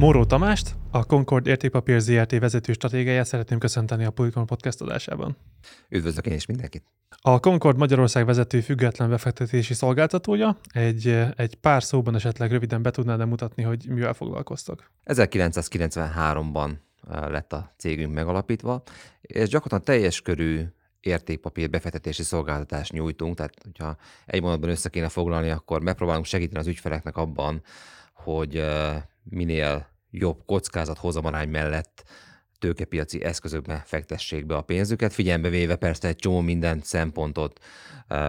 Móró Tamást, a Concord Értékpapír ZRT vezető stratégiáját szeretném köszönteni a Pulikon podcast adásában. Üdvözlök én is mindenkit! A Concord Magyarország vezető független befektetési szolgáltatója. Egy, egy pár szóban esetleg röviden be tudnád mutatni, hogy mivel foglalkoztok? 1993-ban lett a cégünk megalapítva, és gyakorlatilag teljes körű értékpapír befektetési szolgáltatást nyújtunk, tehát hogyha egy mondatban össze kéne foglalni, akkor megpróbálunk segíteni az ügyfeleknek abban, hogy minél jobb kockázat hozamarány mellett tőkepiaci eszközökbe fektessék be a pénzüket, figyelembe véve persze egy csomó minden szempontot,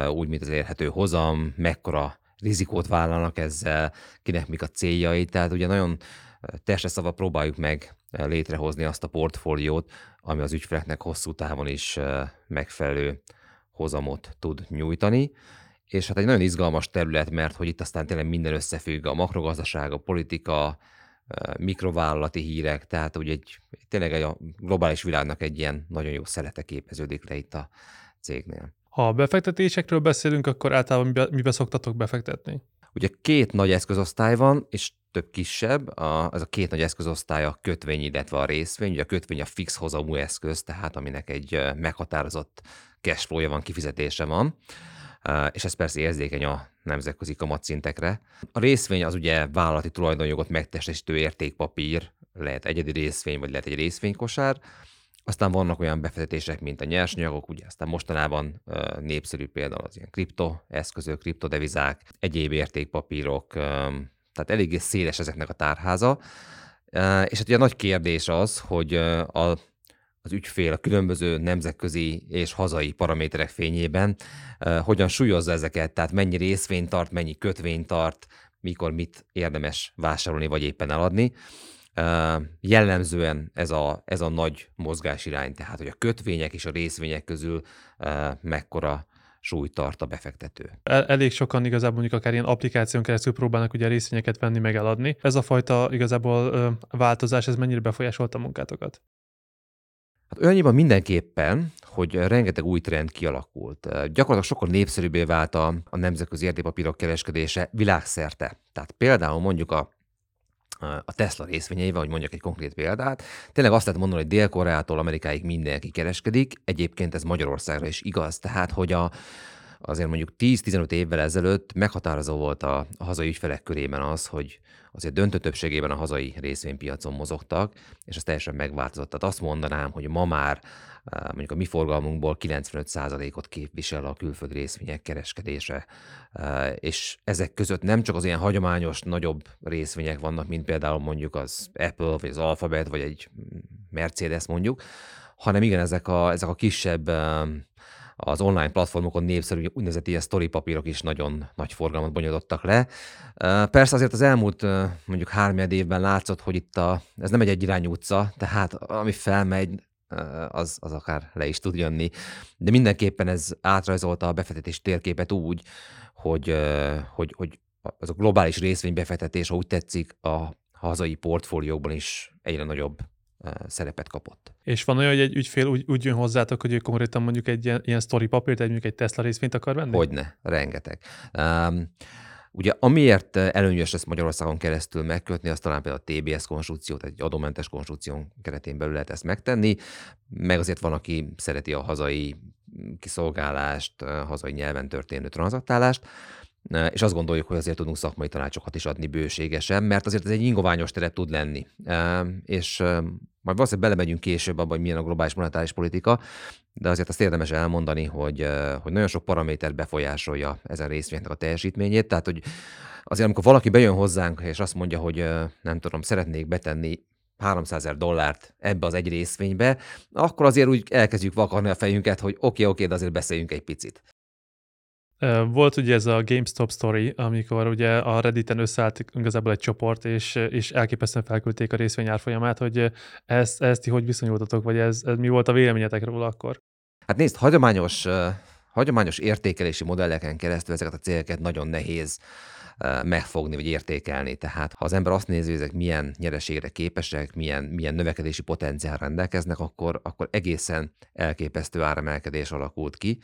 úgy, mint az érhető hozam, mekkora rizikót vállalnak ezzel, kinek mik a céljai, tehát ugye nagyon testre szava próbáljuk meg létrehozni azt a portfóliót, ami az ügyfeleknek hosszú távon is megfelelő hozamot tud nyújtani. És hát egy nagyon izgalmas terület, mert hogy itt aztán tényleg minden összefügg, a makrogazdaság, a politika, mikrovállalati hírek, tehát ugye egy, tényleg a globális világnak egy ilyen nagyon jó szelete képeződik le itt a cégnél. Ha befektetésekről beszélünk, akkor általában mibe, mibe szoktatok befektetni? Ugye két nagy eszközosztály van, és több kisebb. A, ez a két nagy eszközosztály a kötvény, illetve a részvény. Ugye a kötvény a fix hozamú eszköz, tehát aminek egy meghatározott cashflow-ja van, kifizetése van és ez persze érzékeny a nemzetközi kamatszintekre. A részvény az ugye vállalati tulajdonjogot megtestesítő értékpapír, lehet egyedi részvény, vagy lehet egy részvénykosár, aztán vannak olyan befektetések, mint a nyersanyagok, ugye aztán mostanában népszerű például az ilyen kriptoeszközök, kriptodevizák, egyéb értékpapírok, tehát eléggé széles ezeknek a tárháza. És hát ugye a nagy kérdés az, hogy a az ügyfél a különböző nemzetközi és hazai paraméterek fényében hogyan súlyozza ezeket, tehát mennyi részvényt tart, mennyi kötvényt tart, mikor mit érdemes vásárolni vagy éppen eladni. Jellemzően ez a, ez a nagy mozgásirány, tehát hogy a kötvények és a részvények közül mekkora súlyt tart a befektető. El, elég sokan igazából mondjuk akár ilyen applikáción keresztül próbálnak ugye részvényeket venni, meg eladni. Ez a fajta igazából ö, változás, ez mennyire befolyásolta a munkátokat? Hát olyannyiban mindenképpen, hogy rengeteg új trend kialakult. Gyakorlatilag sokkal népszerűbbé vált a, a nemzetközi értékpapírok kereskedése világszerte. Tehát például mondjuk a a Tesla részvényeivel, hogy mondjak egy konkrét példát. Tényleg azt lehet mondani, hogy Dél-Koreától Amerikáig mindenki kereskedik. Egyébként ez Magyarországra is igaz. Tehát, hogy a, azért mondjuk 10-15 évvel ezelőtt meghatározó volt a, hazai ügyfelek körében az, hogy azért döntő többségében a hazai részvénypiacon mozogtak, és ez teljesen megváltozott. Tehát azt mondanám, hogy ma már eh, mondjuk a mi forgalmunkból 95%-ot képvisel a külföldi részvények kereskedése, eh, és ezek között nem csak az ilyen hagyományos, nagyobb részvények vannak, mint például mondjuk az Apple, vagy az Alphabet, vagy egy Mercedes mondjuk, hanem igen, ezek a, ezek a kisebb eh, az online platformokon népszerű úgynevezett ilyen story papírok is nagyon nagy forgalmat bonyolítottak le. Persze azért az elmúlt mondjuk három évben látszott, hogy itt a, ez nem egy egyirányú utca, tehát ami felmegy, az, az akár le is tud jönni. De mindenképpen ez átrajzolta a befektetés térképet úgy, hogy, hogy, hogy az a globális részvénybefektetés, ha úgy tetszik, a hazai portfólióban is egyre nagyobb szerepet kapott. És van olyan, hogy egy ügyfél úgy, úgy jön hozzátok, hogy ő konkrétan mondjuk egy ilyen, ilyen story papírt, egy mondjuk egy Tesla részvényt akar venni? Hogyne, rengeteg. Um, Ugye amiért előnyös lesz Magyarországon keresztül megkötni, az talán például a TBS konstrukciót, egy adómentes konstrukción keretén belül lehet ezt megtenni, meg azért van, aki szereti a hazai kiszolgálást, hazai nyelven történő tranzaktálást, és azt gondoljuk, hogy azért tudunk szakmai tanácsokat is adni bőségesen, mert azért ez egy ingoványos terep tud lenni. És majd valószínűleg belemegyünk később abban, hogy milyen a globális monetáris politika, de azért azt érdemes elmondani, hogy, hogy nagyon sok paraméter befolyásolja ezen részvénynek a teljesítményét, tehát hogy azért amikor valaki bejön hozzánk, és azt mondja, hogy nem tudom, szeretnék betenni 300 ezer dollárt ebbe az egy részvénybe, akkor azért úgy elkezdjük vakarni a fejünket, hogy oké, okay, oké, okay, de azért beszéljünk egy picit. Volt ugye ez a GameStop story, amikor ugye a Redditen összeállt igazából egy csoport, és, és elképesztően felküldték a részvény árfolyamát, hogy ezt, ezt ti hogy viszonyultatok, vagy ez, ez mi volt a véleményetek róla akkor? Hát nézd, hagyományos, hagyományos értékelési modelleken keresztül ezeket a céleket nagyon nehéz megfogni vagy értékelni. Tehát ha az ember azt nézi, hogy ezek milyen nyereségre képesek, milyen, milyen növekedési potenciál rendelkeznek, akkor, akkor egészen elképesztő áremelkedés alakult ki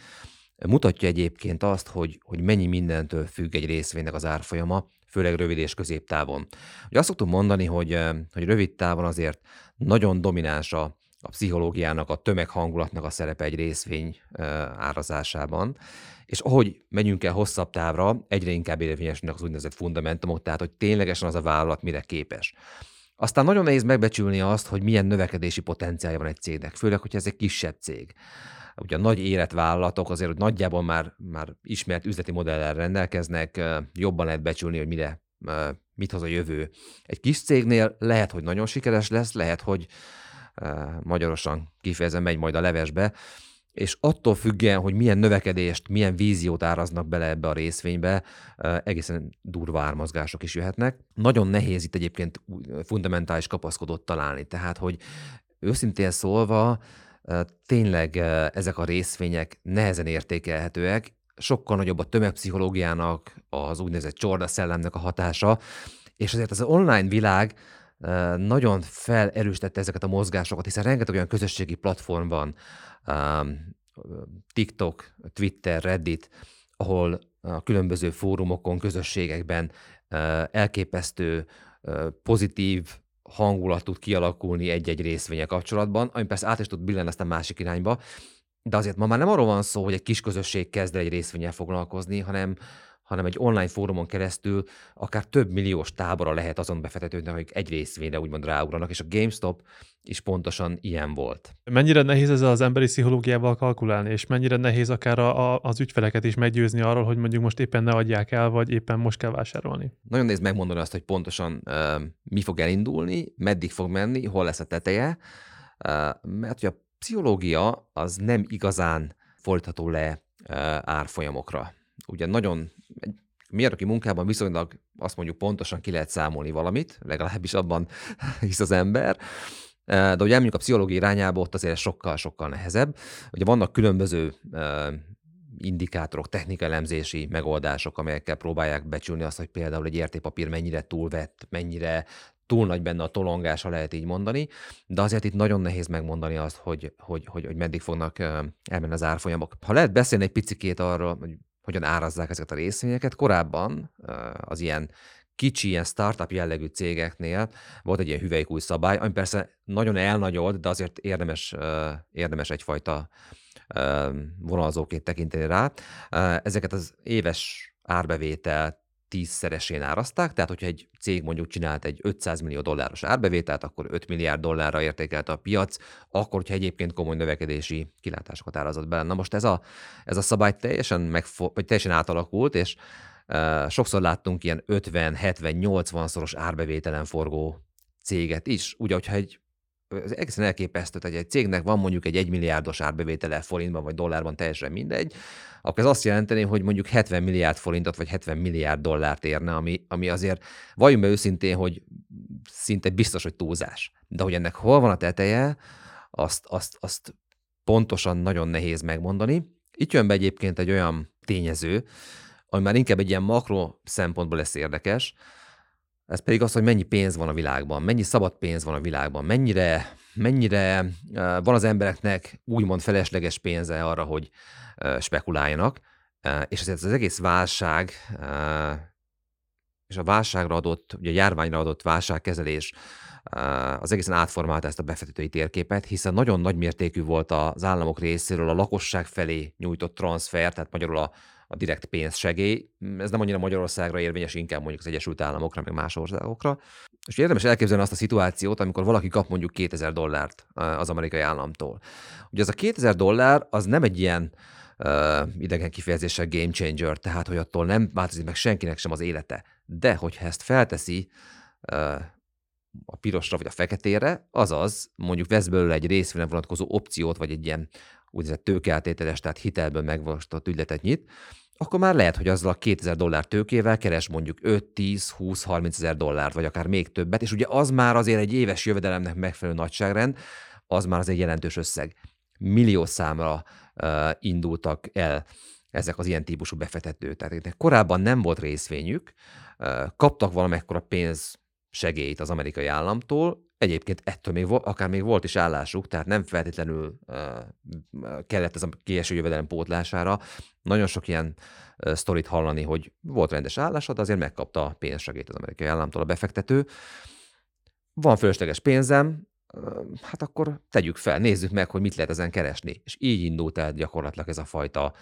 mutatja egyébként azt, hogy, hogy mennyi mindentől függ egy részvénynek az árfolyama, főleg rövid és középtávon. Ugye azt szoktuk mondani, hogy, hogy rövid távon azért nagyon domináns a, a pszichológiának, a tömeghangulatnak a szerepe egy részvény árazásában, és ahogy megyünk el hosszabb távra, egyre inkább érvényesülnek az úgynevezett fundamentumok, tehát hogy ténylegesen az a vállalat mire képes. Aztán nagyon nehéz megbecsülni azt, hogy milyen növekedési potenciálja van egy cégnek, főleg, hogyha ez egy kisebb cég. Ugye a nagy életvállalatok azért, hogy nagyjából már, már ismert üzleti modellel rendelkeznek, jobban lehet becsülni, hogy mire, mit hoz a jövő. Egy kis cégnél lehet, hogy nagyon sikeres lesz, lehet, hogy magyarosan kifejezem megy majd a levesbe, és attól függően, hogy milyen növekedést, milyen víziót áraznak bele ebbe a részvénybe, egészen durva ármozgások is jöhetnek. Nagyon nehéz itt egyébként fundamentális kapaszkodót találni, tehát hogy őszintén szólva, tényleg ezek a részvények nehezen értékelhetőek, sokkal nagyobb a tömegpszichológiának, az úgynevezett csorda szellemnek a hatása, és azért az online világ nagyon felerősítette ezeket a mozgásokat, hiszen rengeteg olyan közösségi platform van, TikTok, Twitter, Reddit, ahol a különböző fórumokon, közösségekben elképesztő pozitív hangulat tud kialakulni egy-egy részvénye kapcsolatban, ami persze át is tud billenni aztán másik irányba, de azért ma már nem arról van szó, hogy egy kis közösség kezd egy részvényel foglalkozni, hanem hanem egy online fórumon keresztül akár több milliós tábora lehet azon befektetőknek, akik egy részvényre úgymond ráugranak, és a GameStop is pontosan ilyen volt. Mennyire nehéz ezzel az emberi pszichológiával kalkulálni, és mennyire nehéz akár a, a, az ügyfeleket is meggyőzni arról, hogy mondjuk most éppen ne adják el, vagy éppen most kell vásárolni? Nagyon néz megmondani azt, hogy pontosan uh, mi fog elindulni, meddig fog menni, hol lesz a teteje, uh, mert hogy a pszichológia az nem igazán fordítható le uh, árfolyamokra ugye nagyon egy mérnöki munkában viszonylag azt mondjuk pontosan ki lehet számolni valamit, legalábbis abban hisz az ember, de ugye elmondjuk a pszichológiai irányába ott azért sokkal-sokkal nehezebb. Ugye vannak különböző indikátorok, technikalemzési megoldások, amelyekkel próbálják becsülni azt, hogy például egy értékpapír mennyire túlvett, mennyire túl nagy benne a tolongása, lehet így mondani, de azért itt nagyon nehéz megmondani azt, hogy, hogy, hogy, hogy meddig fognak elmenni az árfolyamok. Ha lehet beszélni egy picikét arról, hogy hogyan árazzák ezeket a részvényeket. Korábban az ilyen kicsi, ilyen startup jellegű cégeknél volt egy ilyen hüvelykúj szabály, ami persze nagyon elnagyolt, de azért érdemes, érdemes egyfajta vonalzóként tekinteni rá. Ezeket az éves árbevételt tízszeresén árazták, tehát hogyha egy cég mondjuk csinált egy 500 millió dolláros árbevételt, akkor 5 milliárd dollárra értékelte a piac, akkor, hogyha egyébként komoly növekedési kilátásokat árazott bele. Na most ez a, ez a szabály teljesen, megfo- vagy teljesen átalakult, és uh, sokszor láttunk ilyen 50, 70, 80 szoros árbevételen forgó céget is. Ugye, hogyha egy ez egészen elképesztő, hogy egy cégnek van mondjuk egy 1 milliárdos árbevétele forintban vagy dollárban, teljesen mindegy, akkor ez azt jelenteni, hogy mondjuk 70 milliárd forintot vagy 70 milliárd dollárt érne, ami, ami azért valljunk be őszintén, hogy szinte biztos, hogy túlzás. De hogy ennek hol van a teteje, azt, azt, azt pontosan nagyon nehéz megmondani. Itt jön be egyébként egy olyan tényező, ami már inkább egy ilyen makro szempontból lesz érdekes, ez pedig az, hogy mennyi pénz van a világban, mennyi szabad pénz van a világban, mennyire, mennyire van az embereknek úgymond felesleges pénze arra, hogy spekuláljanak, és ezért az egész válság és a válságra adott, ugye a járványra adott válságkezelés az egészen átformálta ezt a befektetői térképet, hiszen nagyon nagy mértékű volt az államok részéről a lakosság felé nyújtott transfer, tehát magyarul a, a direkt pénzsegély. Ez nem annyira Magyarországra érvényes, inkább mondjuk az Egyesült Államokra, meg más országokra. És érdemes elképzelni azt a szituációt, amikor valaki kap mondjuk 2000 dollárt az amerikai államtól. Ugye az a 2000 dollár az nem egy ilyen uh, idegen kifejezéssel game changer, tehát hogy attól nem változik meg senkinek sem az élete. De hogyha ezt felteszi uh, a pirosra vagy a feketére, azaz mondjuk vesz belőle egy részvényre vonatkozó opciót, vagy egy ilyen úgynevezett tőkeáltételes, tehát hitelből megvalósított ügyletet nyit, akkor már lehet, hogy azzal a 2000 dollár tőkével keres mondjuk 5, 10, 20, 30 ezer dollárt, vagy akár még többet, és ugye az már azért egy éves jövedelemnek megfelelő nagyságrend, az már az egy jelentős összeg. Millió számra uh, indultak el ezek az ilyen típusú befektetők. Tehát korábban nem volt részvényük, uh, kaptak valamekkora pénz segélyt az amerikai államtól, Egyébként ettől még akár még volt is állásuk, tehát nem feltétlenül kellett ez a kieső jövedelem pótlására. Nagyon sok ilyen sztorit hallani, hogy volt rendes állása, de azért megkapta a pénzsegét az amerikai államtól a befektető. Van fölösleges pénzem, hát akkor tegyük fel, nézzük meg, hogy mit lehet ezen keresni. És így indult el gyakorlatilag ez a fajta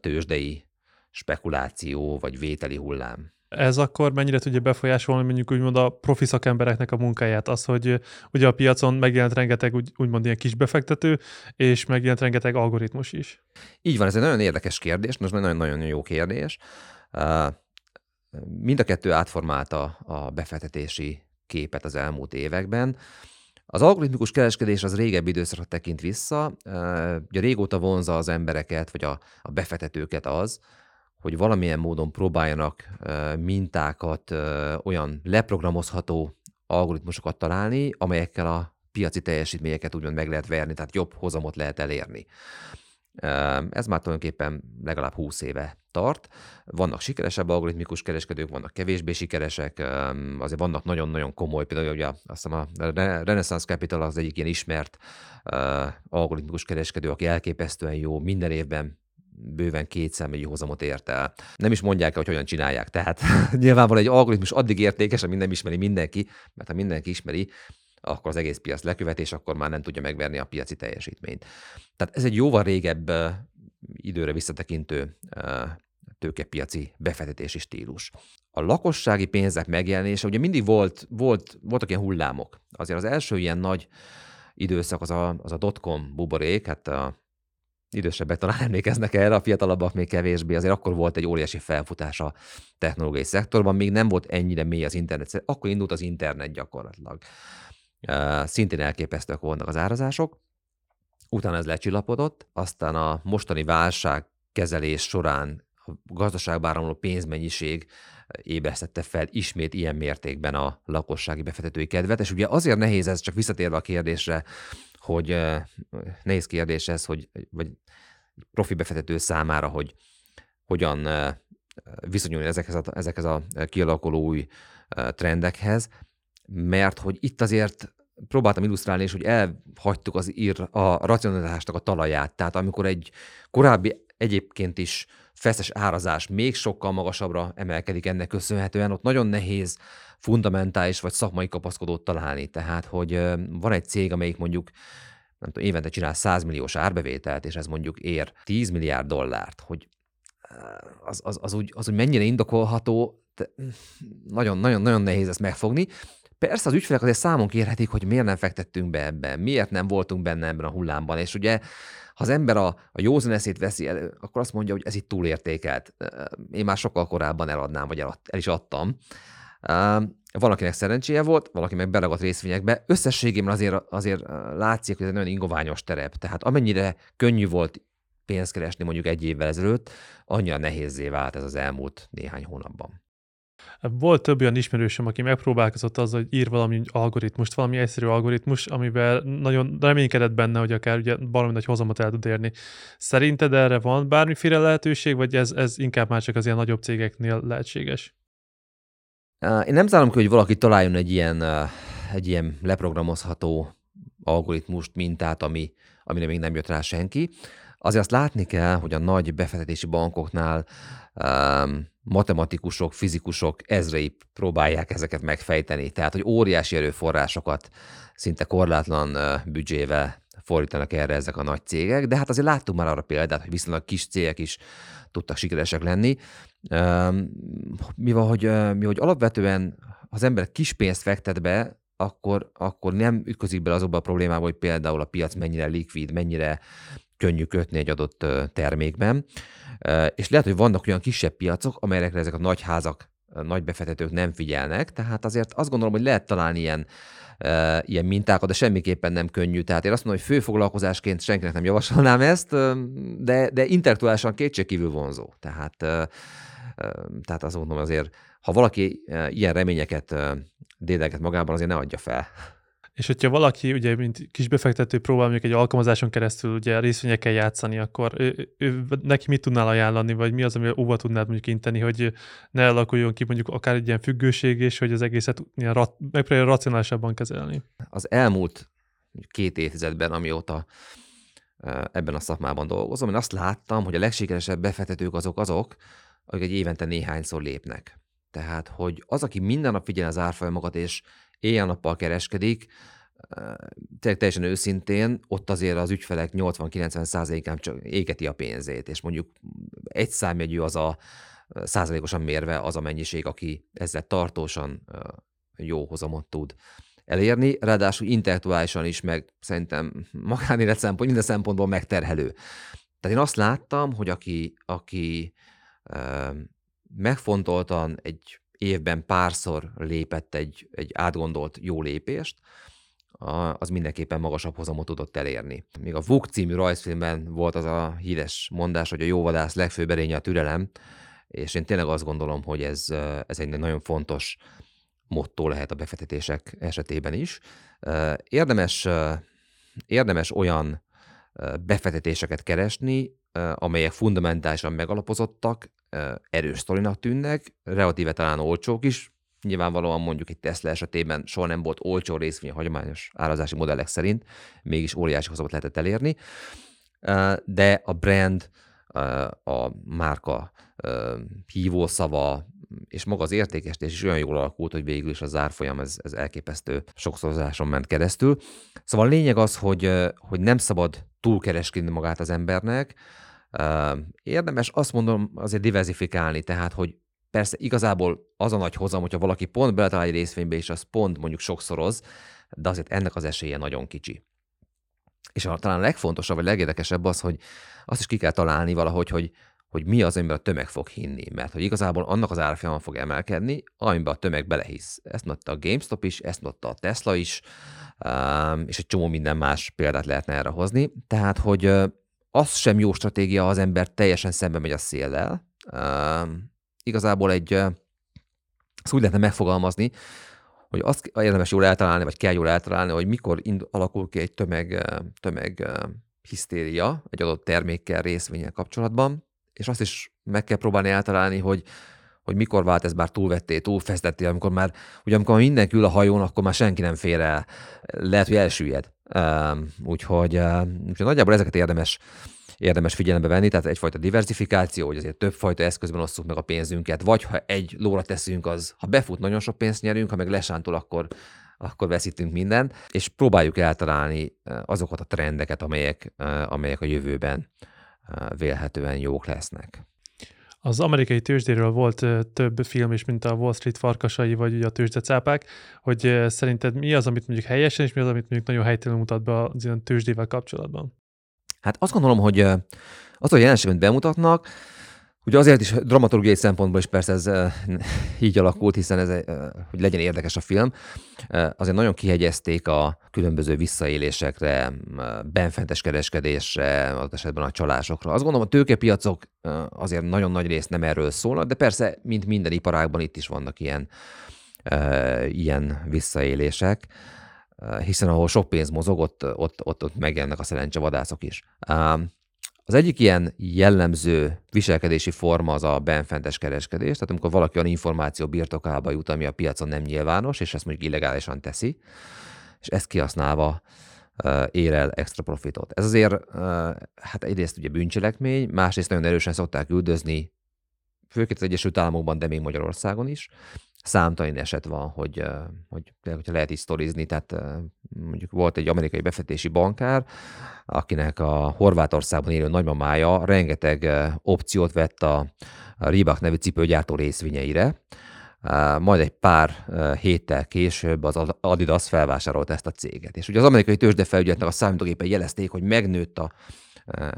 tőzsdei spekuláció vagy vételi hullám. Ez akkor mennyire tudja befolyásolni mondjuk úgymond a profi szakembereknek a munkáját? Az, hogy ugye a piacon megjelent rengeteg úgy, úgymond ilyen kis befektető, és megjelent rengeteg algoritmus is. Így van, ez egy nagyon érdekes kérdés, most nagyon-nagyon jó kérdés. Mind a kettő átformálta a befektetési képet az elmúlt években. Az algoritmikus kereskedés az régebbi időszakra tekint vissza, ugye régóta vonza az embereket, vagy a, a befektetőket az, hogy valamilyen módon próbáljanak mintákat, olyan leprogramozható algoritmusokat találni, amelyekkel a piaci teljesítményeket úgymond meg lehet verni, tehát jobb hozamot lehet elérni. Ez már tulajdonképpen legalább 20 éve tart. Vannak sikeresebb algoritmikus kereskedők, vannak kevésbé sikeresek, azért vannak nagyon-nagyon komoly, például ugye azt hiszem a Renaissance Capital az egyik ilyen ismert algoritmikus kereskedő, aki elképesztően jó, minden évben bőven két személyi hozamot ért el. Nem is mondják el, hogy hogyan csinálják. Tehát nyilvánvalóan egy algoritmus addig értékes, amíg nem ismeri mindenki, mert ha mindenki ismeri, akkor az egész piac lekövet, és akkor már nem tudja megverni a piaci teljesítményt. Tehát ez egy jóval régebb időre visszatekintő tőkepiaci befektetési stílus. A lakossági pénzek megjelenése, ugye mindig volt, volt, voltak ilyen hullámok. Azért az első ilyen nagy időszak az a, az a dotcom buborék, hát a idősebbek talán emlékeznek erre, a fiatalabbak még kevésbé, azért akkor volt egy óriási felfutás a technológiai szektorban, még nem volt ennyire mély az internet, akkor indult az internet gyakorlatilag. Szintén elképesztőek voltak az árazások, utána ez lecsillapodott, aztán a mostani válság kezelés során a gazdaságba áramló pénzmennyiség ébresztette fel ismét ilyen mértékben a lakossági befektetői kedvet, és ugye azért nehéz ez, csak visszatérve a kérdésre, hogy nehéz kérdés ez, hogy vagy profi befektető számára, hogy hogyan viszonyulni ezekhez a, ezekhez a kialakuló új trendekhez, mert hogy itt azért próbáltam illusztrálni is, hogy elhagytuk az ír, a racionalitásnak a talaját. Tehát amikor egy korábbi egyébként is feszes árazás még sokkal magasabbra emelkedik ennek köszönhetően, ott nagyon nehéz fundamentális vagy szakmai kapaszkodót találni. Tehát, hogy van egy cég, amelyik mondjuk nem tudom, évente csinál 100 milliós árbevételt, és ez mondjuk ér 10 milliárd dollárt, hogy az, az, az, úgy, az úgy mennyire indokolható, nagyon-nagyon-nagyon nehéz ezt megfogni. Persze az ügyfelek azért számon kérhetik, hogy miért nem fektettünk be ebben, miért nem voltunk benne ebben a hullámban, és ugye ha az ember a, a józan eszét veszi elő, akkor azt mondja, hogy ez itt túlértékelt. Én már sokkal korábban eladnám, vagy el, el is adtam. Valakinek szerencséje volt, valaki meg beragadt részvényekbe. Összességében azért, azért látszik, hogy ez egy nagyon ingoványos terep. Tehát amennyire könnyű volt pénzt keresni mondjuk egy évvel ezelőtt, annyira nehézé vált ez az elmúlt néhány hónapban. Volt több olyan ismerősöm, aki megpróbálkozott azzal, hogy ír valami algoritmust, valami egyszerű algoritmus, amivel nagyon reménykedett benne, hogy akár ugye valami nagy hozamot el tud érni. Szerinted erre van bármiféle lehetőség, vagy ez, ez inkább már csak az ilyen nagyobb cégeknél lehetséges? Én nem zárom ki, hogy valaki találjon egy ilyen, egy ilyen leprogramozható algoritmust, mintát, ami, amire még nem jött rá senki. Azért azt látni kell, hogy a nagy befektetési bankoknál um, matematikusok, fizikusok ezrei próbálják ezeket megfejteni. Tehát, hogy óriási erőforrásokat szinte korlátlan büdzsével fordítanak erre ezek a nagy cégek, de hát azért láttunk már arra példát, hogy viszonylag kis cégek is tudtak sikeresek lenni. Mi van, hogy, mi, hogy alapvetően az ember kis pénzt fektet be, akkor, akkor nem ütközik bele azokba a problémába, hogy például a piac mennyire likvid, mennyire könnyű kötni egy adott termékben. És lehet, hogy vannak olyan kisebb piacok, amelyekre ezek a nagy házak, nagy befektetők nem figyelnek, tehát azért azt gondolom, hogy lehet találni ilyen ilyen mintákat, de semmiképpen nem könnyű. Tehát én azt mondom, hogy főfoglalkozásként senkinek nem javasolnám ezt, de, de intellektuálisan kétségkívül vonzó. Tehát, tehát azt mondom azért, ha valaki ilyen reményeket dédelget magában, azért ne adja fel. És hogyha valaki, ugye, mint kisbefektető próbál mondjuk egy alkalmazáson keresztül ugye részvényekkel játszani, akkor ő, ő, neki mit tudnál ajánlani, vagy mi az, amivel óva tudnád mondjuk inteni, hogy ne alakuljon ki mondjuk akár egy ilyen függőség, és hogy az egészet ilyen rat, megpróbálja racionálisabban kezelni? Az elmúlt két évtizedben, amióta ebben a szakmában dolgozom, én azt láttam, hogy a legsikeresebb befektetők azok azok, akik egy évente néhányszor lépnek. Tehát, hogy az, aki minden nap figyel az árfolyamokat, és éjjel-nappal kereskedik, tényleg teljesen őszintén, ott azért az ügyfelek 80-90%-án csak égeti a pénzét, és mondjuk egy számjegyű az a százalékosan mérve az a mennyiség, aki ezzel tartósan jó hozamot tud elérni, ráadásul intellektuálisan is, meg szerintem magánélet szempont, minden szempontból megterhelő. Tehát én azt láttam, hogy aki, aki megfontoltan egy évben párszor lépett egy, egy átgondolt jó lépést, az mindenképpen magasabb hozamot tudott elérni. Még a Vuk című rajzfilmben volt az a híres mondás, hogy a jó vadász legfőbb erénye a türelem, és én tényleg azt gondolom, hogy ez, ez egy nagyon fontos motto lehet a befektetések esetében is. Érdemes, érdemes olyan befektetéseket keresni, amelyek fundamentálisan megalapozottak, erős sztorinak tűnnek, relatíve talán olcsók is, nyilvánvalóan mondjuk egy Tesla esetében soha nem volt olcsó részvény a hagyományos árazási modellek szerint, mégis óriási hozamot lehetett elérni, de a brand, a márka hívószava, és maga az értékesítés is olyan jól alakult, hogy végül is a zárfolyam ez, ez elképesztő sokszorozáson ment keresztül. Szóval a lényeg az, hogy, hogy nem szabad túlkereskedni magát az embernek, Érdemes azt mondom azért diversifikálni, tehát hogy persze igazából az a nagy hozam, hogyha valaki pont beletalál egy részvénybe, és az pont mondjuk sokszoroz, de azért ennek az esélye nagyon kicsi. És a, talán a legfontosabb, vagy legérdekesebb az, hogy azt is ki kell találni valahogy, hogy, hogy mi az, amiben a tömeg fog hinni. Mert hogy igazából annak az árfolyama fog emelkedni, amiben a tömeg belehisz. Ezt mondta a GameStop is, ezt mondta a Tesla is, és egy csomó minden más példát lehetne erre hozni. Tehát, hogy az sem jó stratégia, ha az ember teljesen szembe megy a széllel. Uh, igazából egy, uh, ezt úgy lehetne megfogalmazni, hogy azt érdemes jól eltalálni, vagy kell jól eltalálni, hogy mikor ind- alakul ki egy tömeg, tömeg hisztéria egy adott termékkel, részvényel kapcsolatban, és azt is meg kell próbálni eltalálni, hogy hogy mikor vált ez már túlvetté, túlfesztetté, amikor már, ugye amikor mindenki ül a hajón, akkor már senki nem fér el, lehet, hogy elsüllyed. Úgyhogy, úgyhogy nagyjából ezeket érdemes, érdemes figyelembe venni, tehát egyfajta diversifikáció, hogy azért többfajta eszközben osszuk meg a pénzünket, vagy ha egy lóra teszünk, az ha befut, nagyon sok pénzt nyerünk, ha meg lesántol, akkor, akkor veszítünk mindent, és próbáljuk eltalálni azokat a trendeket, amelyek, amelyek a jövőben vélhetően jók lesznek. Az amerikai tőzsdéről volt több film is, mint a Wall Street farkasai, vagy ugye a tőzsdecápák, hogy szerinted mi az, amit mondjuk helyesen, és mi az, amit mondjuk nagyon helytelenül mutat be az ilyen tőzsdével kapcsolatban? Hát azt gondolom, hogy az a jelenséget bemutatnak, Ugye azért is dramaturgiai szempontból is persze ez így alakult, hiszen ez, hogy legyen érdekes a film, azért nagyon kihegyezték a különböző visszaélésekre, benfentes kereskedésre, az esetben a csalásokra. Azt gondolom, a tőkepiacok azért nagyon nagy részt nem erről szólnak, de persze, mint minden iparágban itt is vannak ilyen, ilyen visszaélések hiszen ahol sok pénz mozog, ott, ott, ott, ott megjelennek a szerencsevadászok is. Az egyik ilyen jellemző viselkedési forma az a benfentes kereskedés, tehát amikor valaki olyan információ birtokába jut, ami a piacon nem nyilvános, és ezt mondjuk illegálisan teszi, és ezt kihasználva ér el extra profitot. Ez azért, hát egyrészt ugye bűncselekmény, másrészt nagyon erősen szokták üldözni, főként az Egyesült Államokban, de még Magyarországon is, számtalan eset van, hogy, hogy hogyha lehet is sztorizni, tehát mondjuk volt egy amerikai befektetési bankár, akinek a Horvátországban élő nagymamája rengeteg opciót vett a Reebok nevű cipőgyártó részvényeire, majd egy pár héttel később az Adidas felvásárolt ezt a céget. És ugye az amerikai tőzsdefelügyeletnek a számítógépen jelezték, hogy megnőtt a,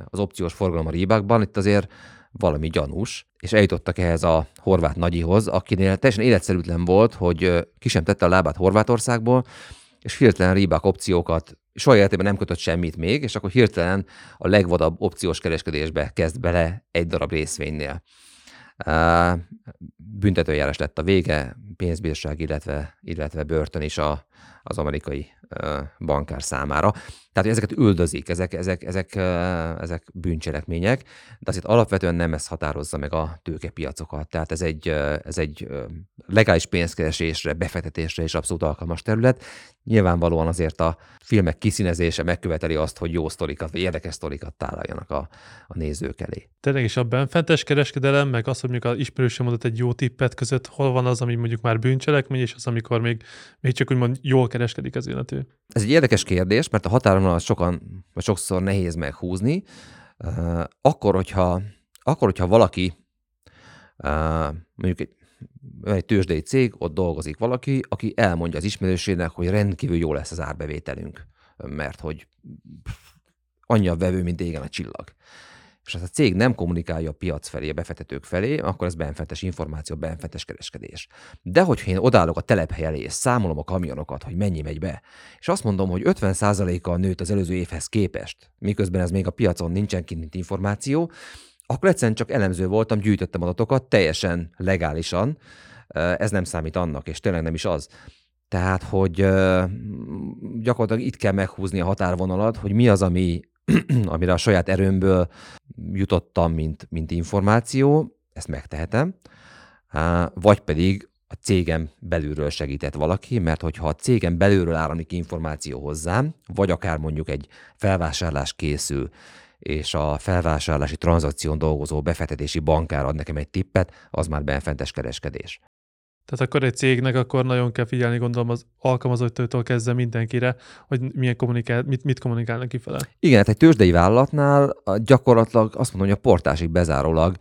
az opciós forgalom a Reebokban, itt azért valami gyanús, és eljutottak ehhez a horvát nagyihoz, akinél teljesen életszerűtlen volt, hogy ki sem tette a lábát Horvátországból, és hirtelen Reebok opciókat soha életében nem kötött semmit még, és akkor hirtelen a legvadabb opciós kereskedésbe kezd bele egy darab részvénynél. Büntetőjárás lett a vége, pénzbírság, illetve, illetve börtön is a, az amerikai bankár számára. Tehát ezeket üldözik, ezek, ezek, ezek, ezek bűncselekmények, de azért alapvetően nem ez határozza meg a tőkepiacokat. Tehát ez egy, ez egy legális pénzkeresésre, befektetésre is abszolút alkalmas terület. Nyilvánvalóan azért a filmek kiszínezése megköveteli azt, hogy jó sztorikat, vagy érdekes sztorikat találjanak a, a nézők elé. Tényleg is a benfentes kereskedelem, meg az, hogy mondjuk az ismerősöm mondott egy jó tippet között, hol van az, ami mondjuk már bűncselekmény, és az, amikor még, még csak úgymond jól kereskedik az illető. Ez egy érdekes kérdés, mert a határon sokan, vagy sokszor nehéz meghúzni. Akkor, hogyha, akkor, hogyha valaki mondjuk egy, egy tőzsdei cég, ott dolgozik valaki, aki elmondja az ismerősének, hogy rendkívül jó lesz az árbevételünk, mert hogy annyi a vevő, mint égen a csillag és ha a cég nem kommunikálja a piac felé, a befektetők felé, akkor ez benfentes információ, benfentes kereskedés. De hogyha én odállok a telephely elé, és számolom a kamionokat, hogy mennyi megy be, és azt mondom, hogy 50%-kal nőtt az előző évhez képest, miközben ez még a piacon nincsen kint információ, akkor egyszerűen csak elemző voltam, gyűjtöttem adatokat teljesen legálisan, ez nem számít annak, és tényleg nem is az. Tehát, hogy gyakorlatilag itt kell meghúzni a határvonalat, hogy mi az, ami amire a saját erőmből jutottam, mint, mint információ, ezt megtehetem, vagy pedig a cégem belülről segített valaki, mert hogyha a cégem belülről áramlik információ hozzám, vagy akár mondjuk egy felvásárlás készül, és a felvásárlási tranzakción dolgozó befektetési bankár ad nekem egy tippet, az már benfentes kereskedés. Tehát akkor egy cégnek akkor nagyon kell figyelni, gondolom, az alkalmazottól kezdve mindenkire, hogy milyen kommunikál, mit, mit kommunikálnak kifele. Igen, hát egy tőzsdei vállalatnál gyakorlatilag azt mondom, hogy a portásig bezárólag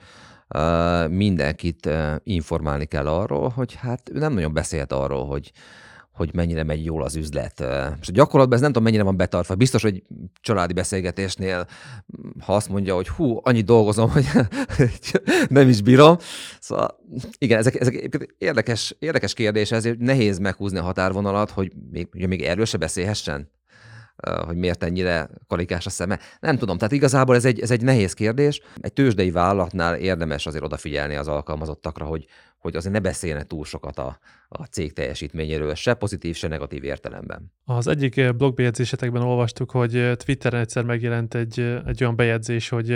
mindenkit informálni kell arról, hogy hát ő nem nagyon beszélt arról, hogy hogy mennyire megy jól az üzlet. És a gyakorlatban ez nem tudom, mennyire van betartva. Biztos, hogy családi beszélgetésnél, ha azt mondja, hogy hú, annyi dolgozom, hogy nem is bírom. Szóval igen, ezek, ezek érdekes, érdekes kérdés, ezért nehéz meghúzni a határvonalat, hogy még, hogy még erről se beszélhessen hogy miért ennyire karikás a szeme. Nem tudom, tehát igazából ez egy, ez egy nehéz kérdés. Egy tőzsdei vállalatnál érdemes azért odafigyelni az alkalmazottakra, hogy, hogy azért ne beszéljen túl sokat a, a cég teljesítményéről, se pozitív, se negatív értelemben. Az egyik blogbejegyzésetekben olvastuk, hogy Twitteren egyszer megjelent egy, egy olyan bejegyzés, hogy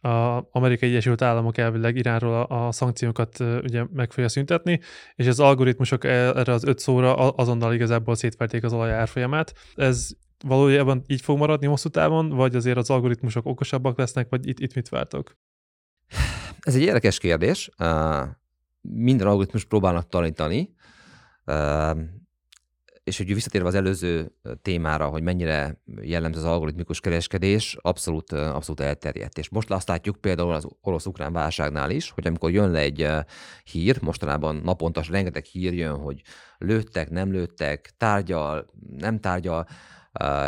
az Amerikai Egyesült Államok elvileg Iránról a, a szankciókat ugye meg fogja szüntetni, és az algoritmusok erre az öt szóra azonnal igazából szétverték az olaj árfolyamát. Ez valójában így fog maradni hosszú távon, vagy azért az algoritmusok okosabbak lesznek, vagy itt, itt mit vártok? Ez egy érdekes kérdés minden algoritmus próbálnak tanítani, és hogy visszatérve az előző témára, hogy mennyire jellemző az algoritmikus kereskedés, abszolút, abszolút elterjedt. És most azt látjuk például az orosz-ukrán válságnál is, hogy amikor jön le egy hír, mostanában naponta rengeteg hír jön, hogy lőttek, nem lőttek, tárgyal, nem tárgyal,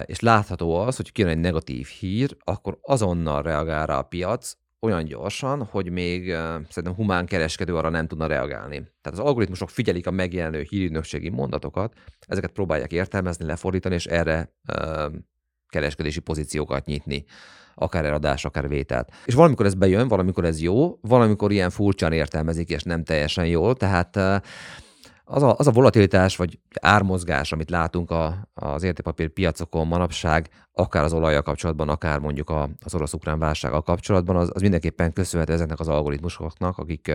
és látható az, hogy kijön egy negatív hír, akkor azonnal reagál rá a piac, olyan gyorsan, hogy még uh, szerintem humán kereskedő arra nem tudna reagálni. Tehát az algoritmusok figyelik a megjelenő hírügynökségi mondatokat, ezeket próbálják értelmezni, lefordítani, és erre uh, kereskedési pozíciókat nyitni akár eladás, akár vételt. És valamikor ez bejön, valamikor ez jó, valamikor ilyen furcsán értelmezik, és nem teljesen jól, tehát uh, az a, az a volatilitás vagy ármozgás, amit látunk a, az értékpapír piacokon manapság, akár az olajjal kapcsolatban, akár mondjuk a, az orosz-ukrán válsággal kapcsolatban, az, az mindenképpen köszönhető ezeknek az algoritmusoknak, akik,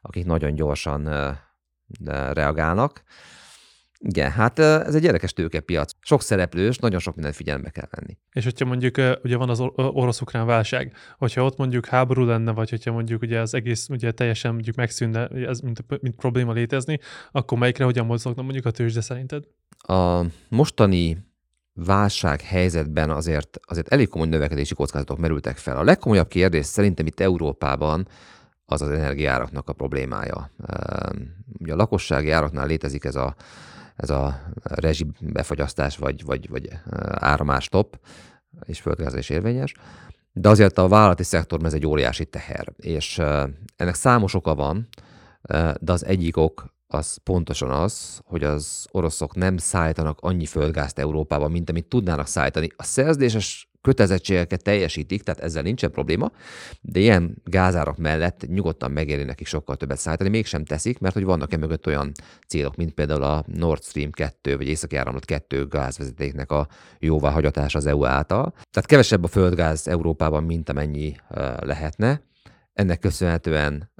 akik nagyon gyorsan reagálnak. Igen, hát ez egy érdekes tőkepiac. Sok szereplős, nagyon sok mindent figyelembe kell venni. És hogyha mondjuk ugye van az orosz-ukrán válság, hogyha ott mondjuk háború lenne, vagy hogyha mondjuk ugye az egész ugye teljesen mondjuk megszűnne, ez mint, mint probléma létezni, akkor melyikre hogyan mozogna mondjuk a tőzsde szerinted? A mostani válság helyzetben azért, azért elég komoly növekedési kockázatok merültek fel. A legkomolyabb kérdés szerintem itt Európában az az energiáraknak a problémája. Ugye a lakossági áraknál létezik ez a ez a rezsi befagyasztás vagy, vagy, vagy áramás top, és földgáz is érvényes, de azért a vállalati szektorban ez egy óriási teher, és ennek számos oka van, de az egyik ok az pontosan az, hogy az oroszok nem szállítanak annyi földgázt Európába, mint amit tudnának szállítani. A szerződéses kötelezettségeket teljesítik, tehát ezzel nincsen probléma, de ilyen gázárak mellett nyugodtan megéri nekik sokkal többet szállítani, mégsem teszik, mert hogy vannak emögött olyan célok, mint például a Nord Stream 2 vagy Északi Áramlat 2 gázvezetéknek a jóváhagyatása az EU által. Tehát kevesebb a földgáz Európában, mint amennyi lehetne. Ennek köszönhetően,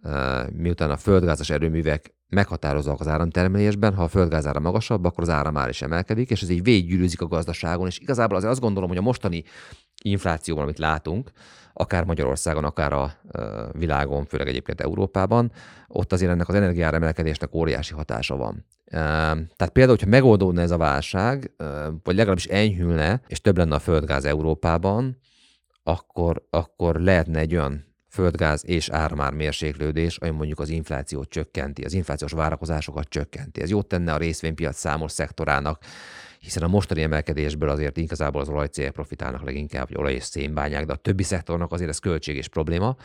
miután a földgázas erőművek meghatározóak az áramtermelésben, ha a földgázára magasabb, akkor az áram már is emelkedik, és ez így végiggyűrűzik a gazdaságon, és igazából azért azt gondolom, hogy a mostani inflációban, amit látunk, akár Magyarországon, akár a világon, főleg egyébként Európában, ott azért ennek az energiára emelkedésnek óriási hatása van. Tehát például, hogyha megoldódna ez a válság, vagy legalábbis enyhülne, és több lenne a földgáz Európában, akkor, akkor lehetne egy olyan földgáz és áramár mérséklődés, ami mondjuk az inflációt csökkenti, az inflációs várakozásokat csökkenti. Ez jót tenne a részvénypiac számos szektorának, hiszen a mostani emelkedésből azért igazából az olajcégek profitálnak leginkább, vagy olaj és szénbányák, de a többi szektornak azért ez költség és probléma.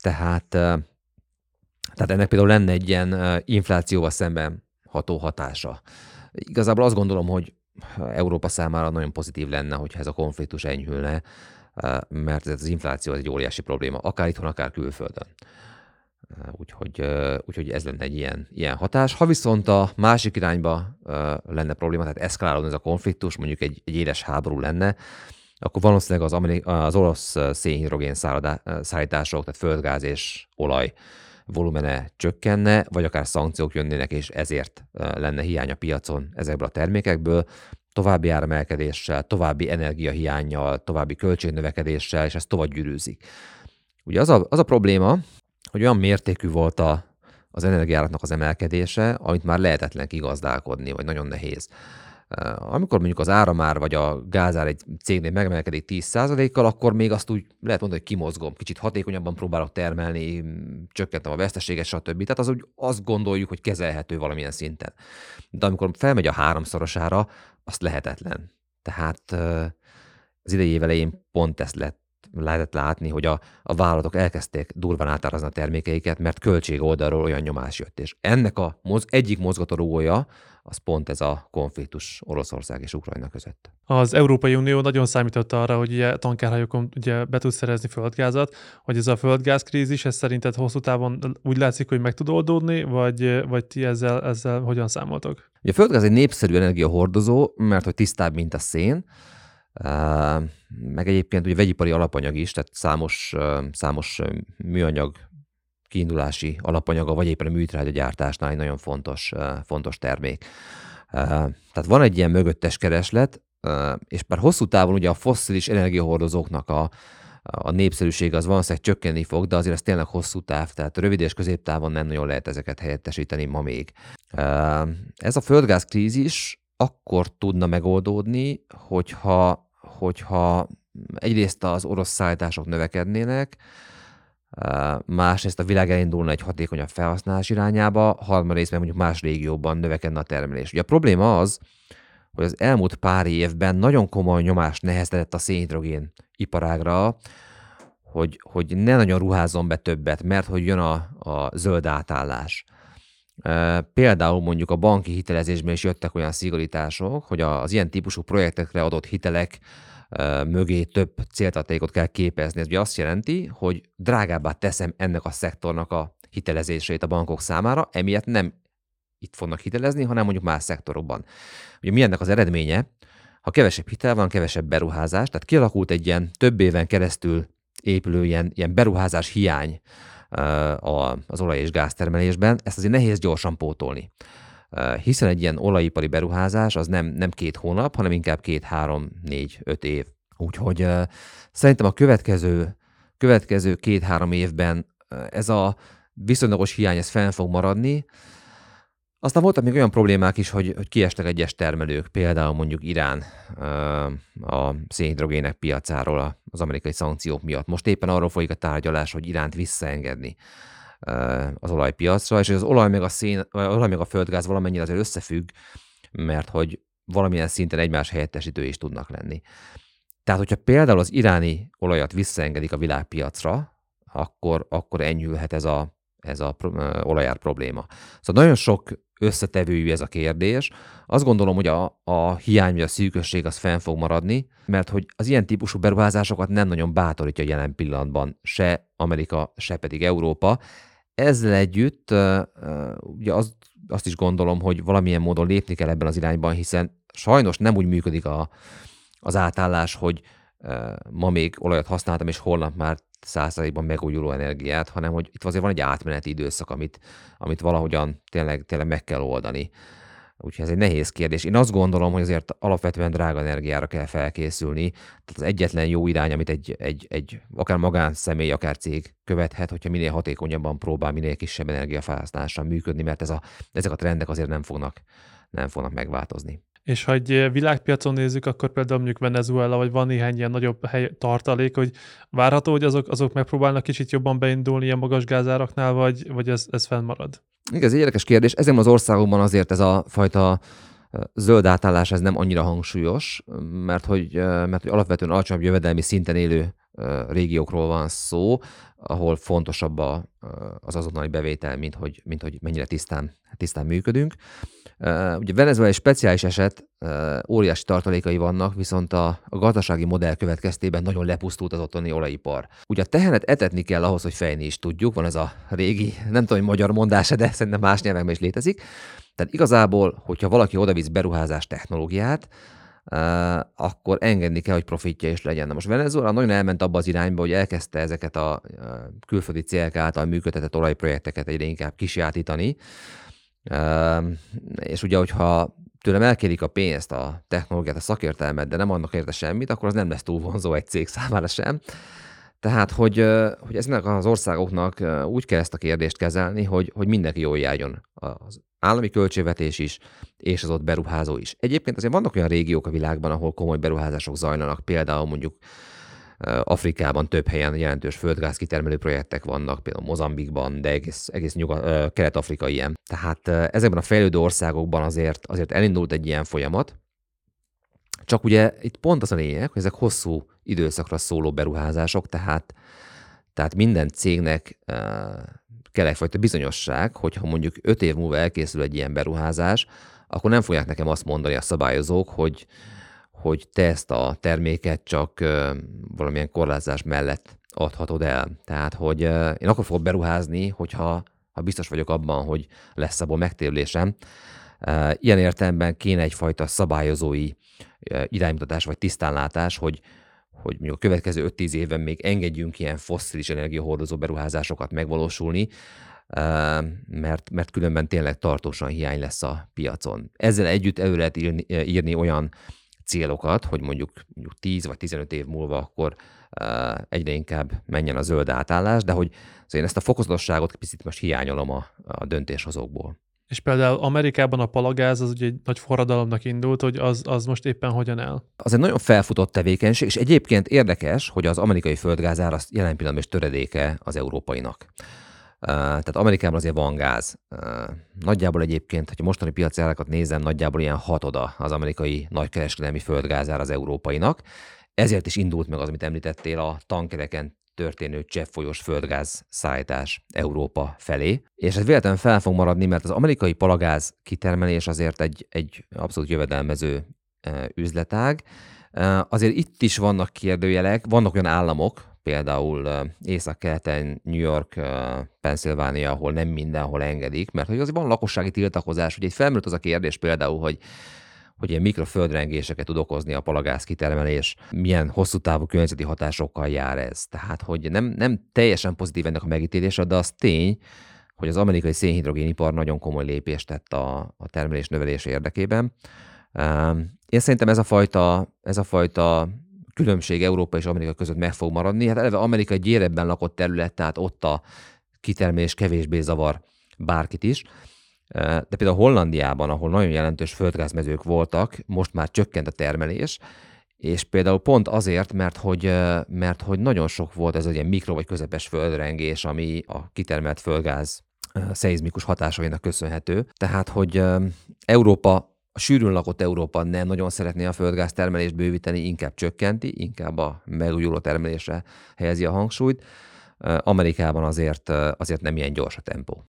Tehát, tehát ennek például lenne egy ilyen inflációval szemben ható hatása. Igazából azt gondolom, hogy Európa számára nagyon pozitív lenne, hogyha ez a konfliktus enyhülne, mert ez az infláció egy óriási probléma, akár itthon, akár külföldön. Úgyhogy, úgyhogy ez lenne egy ilyen, ilyen hatás. Ha viszont a másik irányba lenne probléma, tehát eszkalálódna ez a konfliktus, mondjuk egy, egy éles háború lenne, akkor valószínűleg az, amerik- az orosz szénhidrogén szállítások, tehát földgáz és olaj volumene csökkenne, vagy akár szankciók jönnének, és ezért lenne hiány a piacon ezekből a termékekből, további áremelkedéssel, további energiahiányjal, további költségnövekedéssel, és ez tovább gyűrűzik. Ugye az a, az a probléma, hogy olyan mértékű volt a, az energiáraknak az emelkedése, amit már lehetetlen kigazdálkodni, vagy nagyon nehéz. Amikor mondjuk az áramár vagy a gázár egy cégnél megemelkedik 10%-kal, akkor még azt úgy lehet mondani, hogy kimozgom, kicsit hatékonyabban próbálok termelni, csökkentem a veszteséget, stb. Tehát az úgy azt gondoljuk, hogy kezelhető valamilyen szinten. De amikor felmegy a háromszorosára, azt lehetetlen. Tehát az idei év elején pont ezt lett, lehetett látni, hogy a, a vállalatok elkezdték durván átárazni a termékeiket, mert költség oldalról olyan nyomás jött. És ennek a moz, egyik mozgatórugója az pont ez a konfliktus Oroszország és Ukrajna között. Az Európai Unió nagyon számított arra, hogy ugye tankárhajókon ugye be tud szerezni földgázat, hogy ez a földgázkrízis, ez szerinted hosszú távon úgy látszik, hogy meg tud oldódni, vagy, vagy ti ezzel, ezzel hogyan számoltok? Ugye a földgáz egy népszerű energiahordozó, mert hogy tisztább, mint a szén, meg egyébként ugye vegyipari alapanyag is, tehát számos, számos műanyag kiindulási alapanyaga, vagy éppen a műtrágya gyártásnál egy nagyon fontos, fontos termék. Tehát van egy ilyen mögöttes kereslet, és bár hosszú távon ugye a fosszilis energiahordozóknak a, a népszerűség az valószínűleg csökkenni fog, de azért ez tényleg hosszú táv, tehát rövid és középtávon nem nagyon lehet ezeket helyettesíteni ma még. Ez a földgáz krízis akkor tudna megoldódni, hogyha, hogyha egyrészt az orosz szállítások növekednének, másrészt a világ elindulna egy hatékonyabb felhasználás irányába, harmadrészt meg mondjuk más régióban növekedne a termelés. Ugye a probléma az, hogy az elmúlt pár évben nagyon komoly nyomás nehezedett a szénhidrogén iparágra, hogy, hogy ne nagyon ruházzon be többet, mert hogy jön a, a zöld átállás. Például mondjuk a banki hitelezésben is jöttek olyan szigorítások, hogy az ilyen típusú projektekre adott hitelek mögé több céltartékot kell képezni. Ez ugye azt jelenti, hogy drágábbá teszem ennek a szektornak a hitelezését a bankok számára, emiatt nem itt fognak hitelezni, hanem mondjuk más szektorokban. Ugye mi ennek az eredménye? Ha kevesebb hitel van, kevesebb beruházás, tehát kialakult egy ilyen több éven keresztül épülő ilyen, ilyen beruházás hiány az olaj- és gáztermelésben, ezt azért nehéz gyorsan pótolni. Hiszen egy ilyen olajipari beruházás az nem, nem két hónap, hanem inkább két, három, négy, öt év. Úgyhogy szerintem a következő, következő két-három évben ez a viszonylagos hiány ez fenn fog maradni, aztán voltak még olyan problémák is, hogy, hogy kiestek egyes termelők, például mondjuk Irán a szénhidrogének piacáról az amerikai szankciók miatt. Most éppen arról folyik a tárgyalás, hogy Iránt visszaengedni az olajpiacra, és az olaj meg a, szén, az olaj meg a földgáz valamennyire azért összefügg, mert hogy valamilyen szinten egymás helyettesítő is tudnak lenni. Tehát, hogyha például az iráni olajat visszaengedik a világpiacra, akkor, akkor enyhülhet ez a, ez a olajár probléma. Szóval nagyon sok összetevőjű ez a kérdés. Azt gondolom, hogy a, a hiány vagy a szűkösség az fenn fog maradni, mert hogy az ilyen típusú beruházásokat nem nagyon bátorítja jelen pillanatban se Amerika, se pedig Európa. Ezzel együtt ugye azt, azt is gondolom, hogy valamilyen módon lépni kell ebben az irányban, hiszen sajnos nem úgy működik a, az átállás, hogy ma még olajat használtam, és holnap már százalékban megújuló energiát, hanem hogy itt azért van egy átmeneti időszak, amit, amit valahogyan tényleg, tényleg meg kell oldani. Úgyhogy ez egy nehéz kérdés. Én azt gondolom, hogy azért alapvetően drága energiára kell felkészülni. Tehát az egyetlen jó irány, amit egy, egy, egy akár magánszemély, akár cég követhet, hogyha minél hatékonyabban próbál, minél kisebb energiafelhasználással működni, mert ez a, ezek a trendek azért nem fognak, nem fognak megváltozni. És ha egy világpiacon nézzük, akkor például mondjuk Venezuela, vagy van néhány ilyen nagyobb hely, tartalék, hogy várható, hogy azok, azok megpróbálnak kicsit jobban beindulni a magas gázáraknál, vagy, vagy ez, ez fennmarad? Igen, ez egy érdekes kérdés. Ezen az országokban azért ez a fajta zöld átállás ez nem annyira hangsúlyos, mert hogy, mert hogy alapvetően alacsonyabb jövedelmi szinten élő régiókról van szó, ahol fontosabb a, az azonnali bevétel, mint hogy, mint hogy mennyire tisztán, tisztán működünk. Ugye Venezuela egy speciális eset, óriási tartalékai vannak, viszont a, a gazdasági modell következtében nagyon lepusztult az ottani olajipar. Ugye a tehenet etetni kell ahhoz, hogy fejni is tudjuk, van ez a régi, nem tudom, hogy magyar mondás, de szerintem más nyelvekben is létezik. Tehát igazából, hogyha valaki odavisz beruházás technológiát, akkor engedni kell, hogy profitja is legyen. Na most Venezuela nagyon elment abba az irányba, hogy elkezdte ezeket a külföldi célk által működtetett olajprojekteket egyre inkább kisjátítani, és ugye, hogyha tőlem elkérik a pénzt, a technológiát, a szakértelmet, de nem adnak érte semmit, akkor az nem lesz túl vonzó egy cég számára sem. Tehát, hogy, hogy ezeknek az országoknak úgy kell ezt a kérdést kezelni, hogy, hogy mindenki jól járjon. Az állami költségvetés is, és az ott beruházó is. Egyébként azért vannak olyan régiók a világban, ahol komoly beruházások zajlanak, például mondjuk Afrikában több helyen jelentős földgáz kitermelő projektek vannak, például Mozambikban, de egész, egész nyugat, kelet-afrika ilyen. Tehát ezekben a fejlődő országokban azért, azért elindult egy ilyen folyamat, csak ugye itt pont az a lényeg, hogy ezek hosszú időszakra szóló beruházások, tehát, tehát minden cégnek kell egyfajta bizonyosság, hogyha mondjuk öt év múlva elkészül egy ilyen beruházás, akkor nem fogják nekem azt mondani a szabályozók, hogy, hogy te ezt a terméket csak valamilyen korlátozás mellett adhatod el. Tehát, hogy én akkor fogok beruházni, hogyha ha biztos vagyok abban, hogy lesz abból megtérülésem. Ilyen értelemben kéne egyfajta szabályozói iránymutatás vagy tisztánlátás, hogy, hogy mondjuk a következő 5-10 évben még engedjünk ilyen fosszilis energiahordozó beruházásokat megvalósulni, mert, mert különben tényleg tartósan hiány lesz a piacon. Ezzel együtt elő lehet írni, írni olyan célokat, hogy mondjuk, mondjuk 10 vagy 15 év múlva akkor egyre inkább menjen a zöld átállás, de hogy szóval én ezt a fokozatosságot picit most hiányolom a, a döntéshozókból. És például Amerikában a palagáz az ugye egy nagy forradalomnak indult, hogy az, az most éppen hogyan áll? Az egy nagyon felfutott tevékenység, és egyébként érdekes, hogy az amerikai földgázár az jelen pillanatban is töredéke az európainak. Tehát Amerikában azért van gáz. Nagyjából egyébként, hogyha mostani piaci árakat nézem, nagyjából ilyen hatoda az amerikai nagykereskedelmi földgázár az európainak. Ezért is indult meg az, amit említettél, a tankereken történő cseppfolyós földgáz szállítás Európa felé. És ez véletlenül fel fog maradni, mert az amerikai palagáz kitermelés azért egy, egy abszolút jövedelmező üzletág. Azért itt is vannak kérdőjelek, vannak olyan államok, például észak-keleten, New York, Pennsylvania, ahol nem mindenhol engedik, mert hogy azért van lakossági tiltakozás. Ugye itt felmerült az a kérdés például, hogy hogy ilyen mikroföldrengéseket tud okozni a palagáz kitermelés, milyen hosszú távú környezeti hatásokkal jár ez. Tehát, hogy nem, nem teljesen pozitív ennek a megítélése, de az tény, hogy az amerikai szénhidrogénipar nagyon komoly lépést tett a, a termelés növelése érdekében. Én szerintem ez a fajta, ez a fajta különbség Európa és Amerika között meg fog maradni. Hát eleve Amerika egy érebben lakott terület, tehát ott a kitermelés kevésbé zavar bárkit is. De például Hollandiában, ahol nagyon jelentős földgázmezők voltak, most már csökkent a termelés, és például pont azért, mert hogy, mert hogy nagyon sok volt ez egy ilyen mikro vagy közepes földrengés, ami a kitermelt földgáz szeizmikus hatásainak köszönhető. Tehát, hogy Európa, a sűrűn lakott Európa nem nagyon szeretné a földgáz termelést bővíteni, inkább csökkenti, inkább a megújuló termelésre helyezi a hangsúlyt. Amerikában azért, azért nem ilyen gyors a tempó.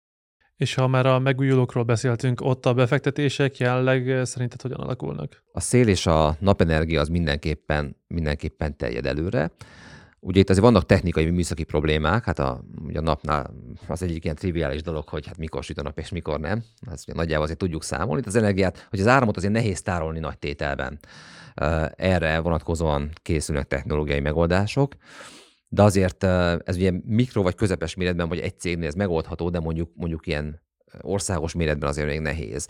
És ha már a megújulókról beszéltünk, ott a befektetések jelenleg szerinted hogyan alakulnak? A szél és a napenergia az mindenképpen, mindenképpen terjed előre. Ugye itt azért vannak technikai, műszaki problémák, hát a, ugye a napnál az egyik ilyen triviális dolog, hogy hát mikor süt a nap és mikor nem. Ezt ugye nagyjából azért tudjuk számolni. Itt az energiát, hogy az áramot azért nehéz tárolni nagy tételben. Erre vonatkozóan készülnek technológiai megoldások. De azért ez ugye mikro vagy közepes méretben, vagy egy cégnél ez megoldható, de mondjuk, mondjuk ilyen országos méretben azért még nehéz.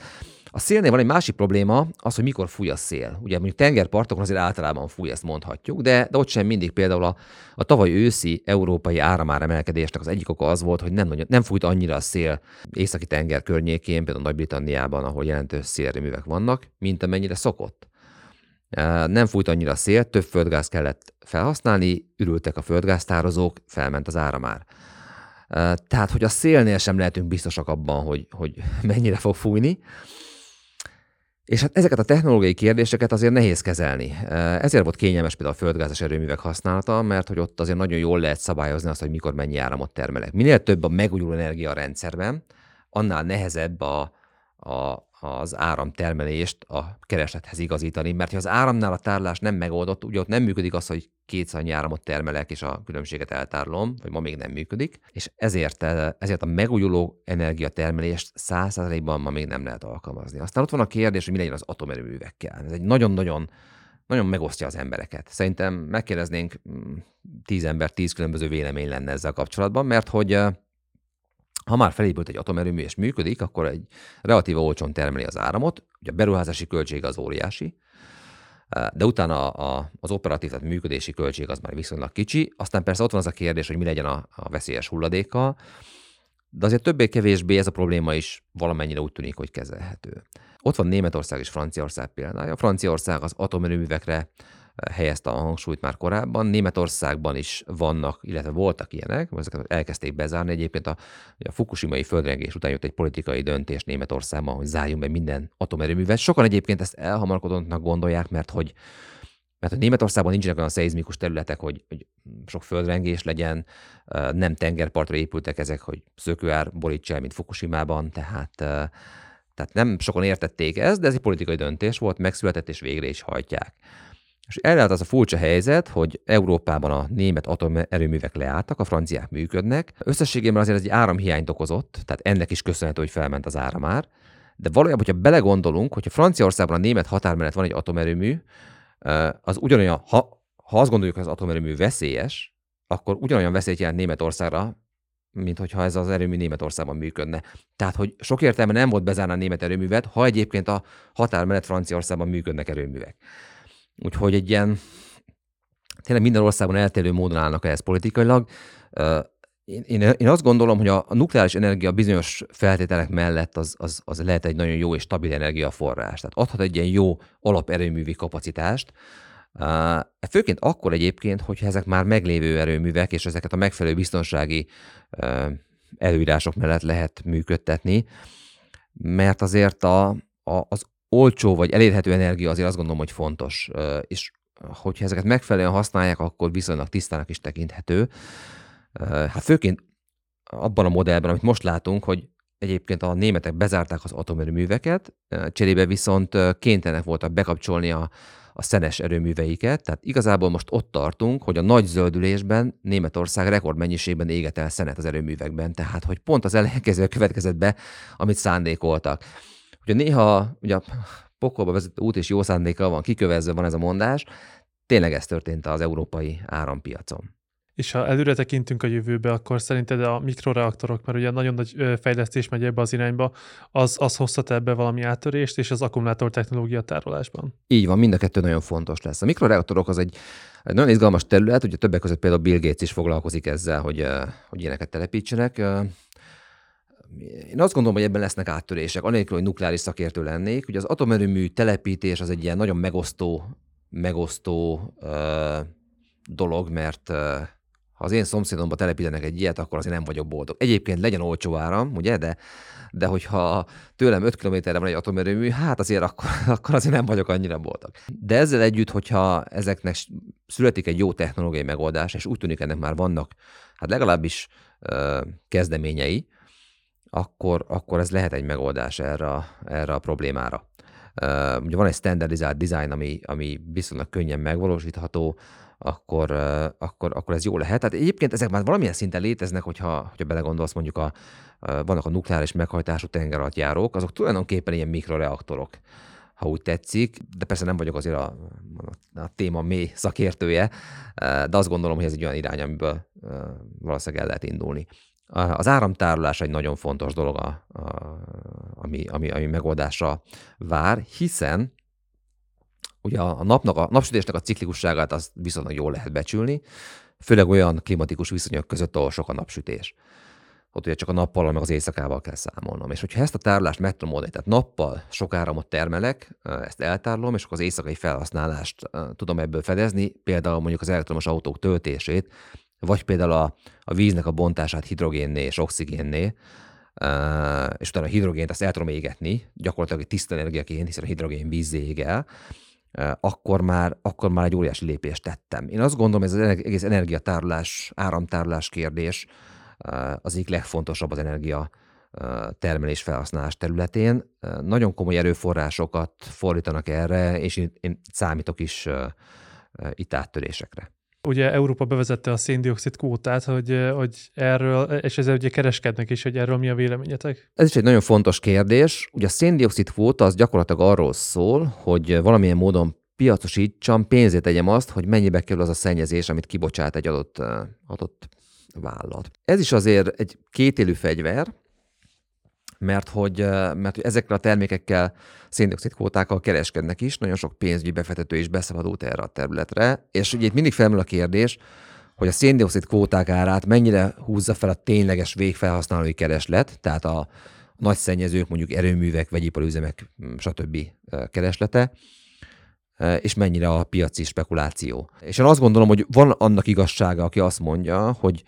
A szélnél van egy másik probléma, az, hogy mikor fúj a szél. Ugye mondjuk tengerpartokon azért általában fúj, ezt mondhatjuk, de, de ott sem mindig például a, a tavaly őszi európai áramáremelkedésnek az egyik oka az volt, hogy nem, nagyon, nem fújt annyira a szél északi tenger környékén, például Nagy-Britanniában, ahol jelentős szélreművek vannak, mint amennyire szokott. Nem fújt annyira szél, több földgáz kellett felhasználni, ürültek a földgáztározók, felment az áramár. Tehát, hogy a szélnél sem lehetünk biztosak abban, hogy, hogy mennyire fog fújni. És hát ezeket a technológiai kérdéseket azért nehéz kezelni. Ezért volt kényelmes például a földgázes erőművek használata, mert hogy ott azért nagyon jól lehet szabályozni azt, hogy mikor mennyi áramot termelek. Minél több a megújuló energia a rendszerben, annál nehezebb a, a, az áramtermelést a kereslethez igazítani, mert ha az áramnál a tárlás nem megoldott, ugye ott nem működik az, hogy kétszer annyi áramot termelek, és a különbséget eltárolom, vagy ma még nem működik, és ezért, eh, ezért a megújuló energiatermelést százszerzalékban ma még nem lehet alkalmazni. Aztán ott van a kérdés, hogy mi legyen az atomerőművekkel. Ez egy nagyon-nagyon nagyon megosztja az embereket. Szerintem megkérdeznénk mm, tíz ember, tíz különböző vélemény lenne ezzel kapcsolatban, mert hogy eh, ha már felépült egy atomerőmű és működik, akkor egy relatíve olcsón termeli az áramot, ugye a beruházási költség az óriási, de utána az operatív, tehát működési költség az már viszonylag kicsi. Aztán persze ott van az a kérdés, hogy mi legyen a, a veszélyes hulladékkal, de azért többé-kevésbé ez a probléma is valamennyire úgy tűnik, hogy kezelhető. Ott van Németország és Franciaország példája. Franciaország az atomerőművekre helyezte a hangsúlyt már korábban. Németországban is vannak, illetve voltak ilyenek, ezeket elkezdték bezárni. Egyébként a, a fukushimai földrengés után jött egy politikai döntés Németországban, hogy zárjunk be minden atomerőművet. Sokan egyébként ezt elhamarkodottnak gondolják, mert hogy mert hogy Németországban nincsenek olyan szeizmikus területek, hogy, hogy sok földrengés legyen, nem tengerpartra épültek ezek, hogy szökőár borítsa el, mint Fukushima-ban, tehát, tehát nem sokan értették ezt, de ez egy politikai döntés volt, megszületett és végre is hajtják. És erre az a furcsa helyzet, hogy Európában a német atomerőművek leálltak, a franciák működnek. Összességében azért ez egy áramhiányt okozott, tehát ennek is köszönhető, hogy felment az áramár. De valójában, hogyha belegondolunk, hogyha Franciaországban a német határ mellett van egy atomerőmű, az ugyanolyan, ha, ha azt gondoljuk, hogy az atomerőmű veszélyes, akkor ugyanolyan veszélyt jelent Németországra, mint hogyha ez az erőmű Németországban működne. Tehát, hogy sok értelme nem volt bezárni a német erőművet, ha egyébként a határ mellett Franciaországban működnek erőművek. Úgyhogy egy ilyen tényleg minden országban eltérő módon állnak ehhez politikailag. Én, én, azt gondolom, hogy a, a nukleáris energia bizonyos feltételek mellett az, az, az lehet egy nagyon jó és stabil energiaforrás. Tehát adhat egy ilyen jó alaperőművi kapacitást, Uh, főként akkor egyébként, hogyha ezek már meglévő erőművek, és ezeket a megfelelő biztonsági uh, előírások mellett lehet működtetni, mert azért a, a, az olcsó vagy elérhető energia azért azt gondolom, hogy fontos, és hogyha ezeket megfelelően használják, akkor viszonylag tisztának is tekinthető. Hát főként abban a modellben, amit most látunk, hogy egyébként a németek bezárták az atomerőműveket, cserébe viszont kénytelenek voltak bekapcsolni a, a szenes erőműveiket, tehát igazából most ott tartunk, hogy a nagy zöldülésben Németország rekordmennyiségben éget el szenet az erőművekben, tehát hogy pont az ellenkező következett be, amit szándékoltak. Ugye néha ugye a pokolba vezető út és jó szándéka van, kikövezve van ez a mondás, tényleg ez történt az európai árampiacon. És ha előre tekintünk a jövőbe, akkor szerinted a mikroreaktorok, mert ugye nagyon nagy fejlesztés megy ebbe az irányba, az, az hozhat ebbe valami áttörést, és az akkumulátor technológia tárolásban? Így van, mind a kettő nagyon fontos lesz. A mikroreaktorok az egy, egy nagyon izgalmas terület, ugye többek között például Bill Gates is foglalkozik ezzel, hogy, hogy ilyeneket telepítsenek én azt gondolom, hogy ebben lesznek áttörések, anélkül, hogy nukleáris szakértő lennék. Ugye az atomerőmű telepítés az egy ilyen nagyon megosztó, megosztó uh, dolog, mert uh, ha az én szomszédomba telepítenek egy ilyet, akkor azért nem vagyok boldog. Egyébként legyen olcsó áram, ugye, de, de hogyha tőlem 5 kilométerre van egy atomerőmű, hát azért akkor, akkor azért nem vagyok annyira boldog. De ezzel együtt, hogyha ezeknek születik egy jó technológiai megoldás, és úgy tűnik ennek már vannak, hát legalábbis uh, kezdeményei, akkor, akkor ez lehet egy megoldás erre, erre a problémára. Uh, ugye van egy standardizált design, ami, ami viszonylag könnyen megvalósítható, akkor, uh, akkor, akkor ez jó lehet. Tehát egyébként ezek már valamilyen szinten léteznek, hogyha, hogyha belegondolsz, mondjuk a, uh, vannak a nukleáris meghajtású tengeralattjárók, azok tulajdonképpen ilyen mikroreaktorok ha úgy tetszik, de persze nem vagyok azért a, a téma mély szakértője, de azt gondolom, hogy ez egy olyan irány, amiből valószínűleg el lehet indulni. Az áramtárolás egy nagyon fontos dolog, a, a, ami, ami, ami megoldásra vár, hiszen ugye a, napnak, a napsütésnek a ciklikusságát az viszonylag jól lehet becsülni, főleg olyan klimatikus viszonyok között, ahol sok a napsütés. Ott ugye csak a nappal, meg az éjszakával kell számolnom. És hogyha ezt a tárolást meg tudom oldani, tehát nappal sok áramot termelek, ezt eltárolom, és akkor az éjszakai felhasználást tudom ebből fedezni, például mondjuk az elektromos autók töltését, vagy például a, a víznek a bontását hidrogénné és oxigénné, és utána a hidrogént azt el tudom égetni, gyakorlatilag egy tiszta energiaként, hiszen a hidrogén vízzé ég el, akkor már, akkor már egy óriási lépést tettem. Én azt gondolom, ez az egész energiatárolás, áramtárolás kérdés az egyik legfontosabb az energia termelés felhasználás területén. Nagyon komoly erőforrásokat fordítanak erre, és én számítok is itt áttörésekre. Ugye Európa bevezette a széndiokszid kvótát, hogy, hogy erről, és ezzel ugye kereskednek is, hogy erről mi a véleményetek? Ez is egy nagyon fontos kérdés. Ugye a széndiokszid kvóta az gyakorlatilag arról szól, hogy valamilyen módon piacosítsam, pénzét tegyem azt, hogy mennyibe kerül az a szennyezés, amit kibocsát egy adott, adott vállalat. Ez is azért egy kétélű fegyver, mert hogy, mert hogy ezekkel a termékekkel széndiokszid kvótákkal kereskednek is, nagyon sok pénzügyi befektető is beszabadult erre a területre, és ugye itt mindig felmerül a kérdés, hogy a széndiokszid kvóták árát mennyire húzza fel a tényleges végfelhasználói kereslet, tehát a nagy szennyezők, mondjuk erőművek, vegyiparüzemek, stb. kereslete, és mennyire a piaci spekuláció. És én azt gondolom, hogy van annak igazsága, aki azt mondja, hogy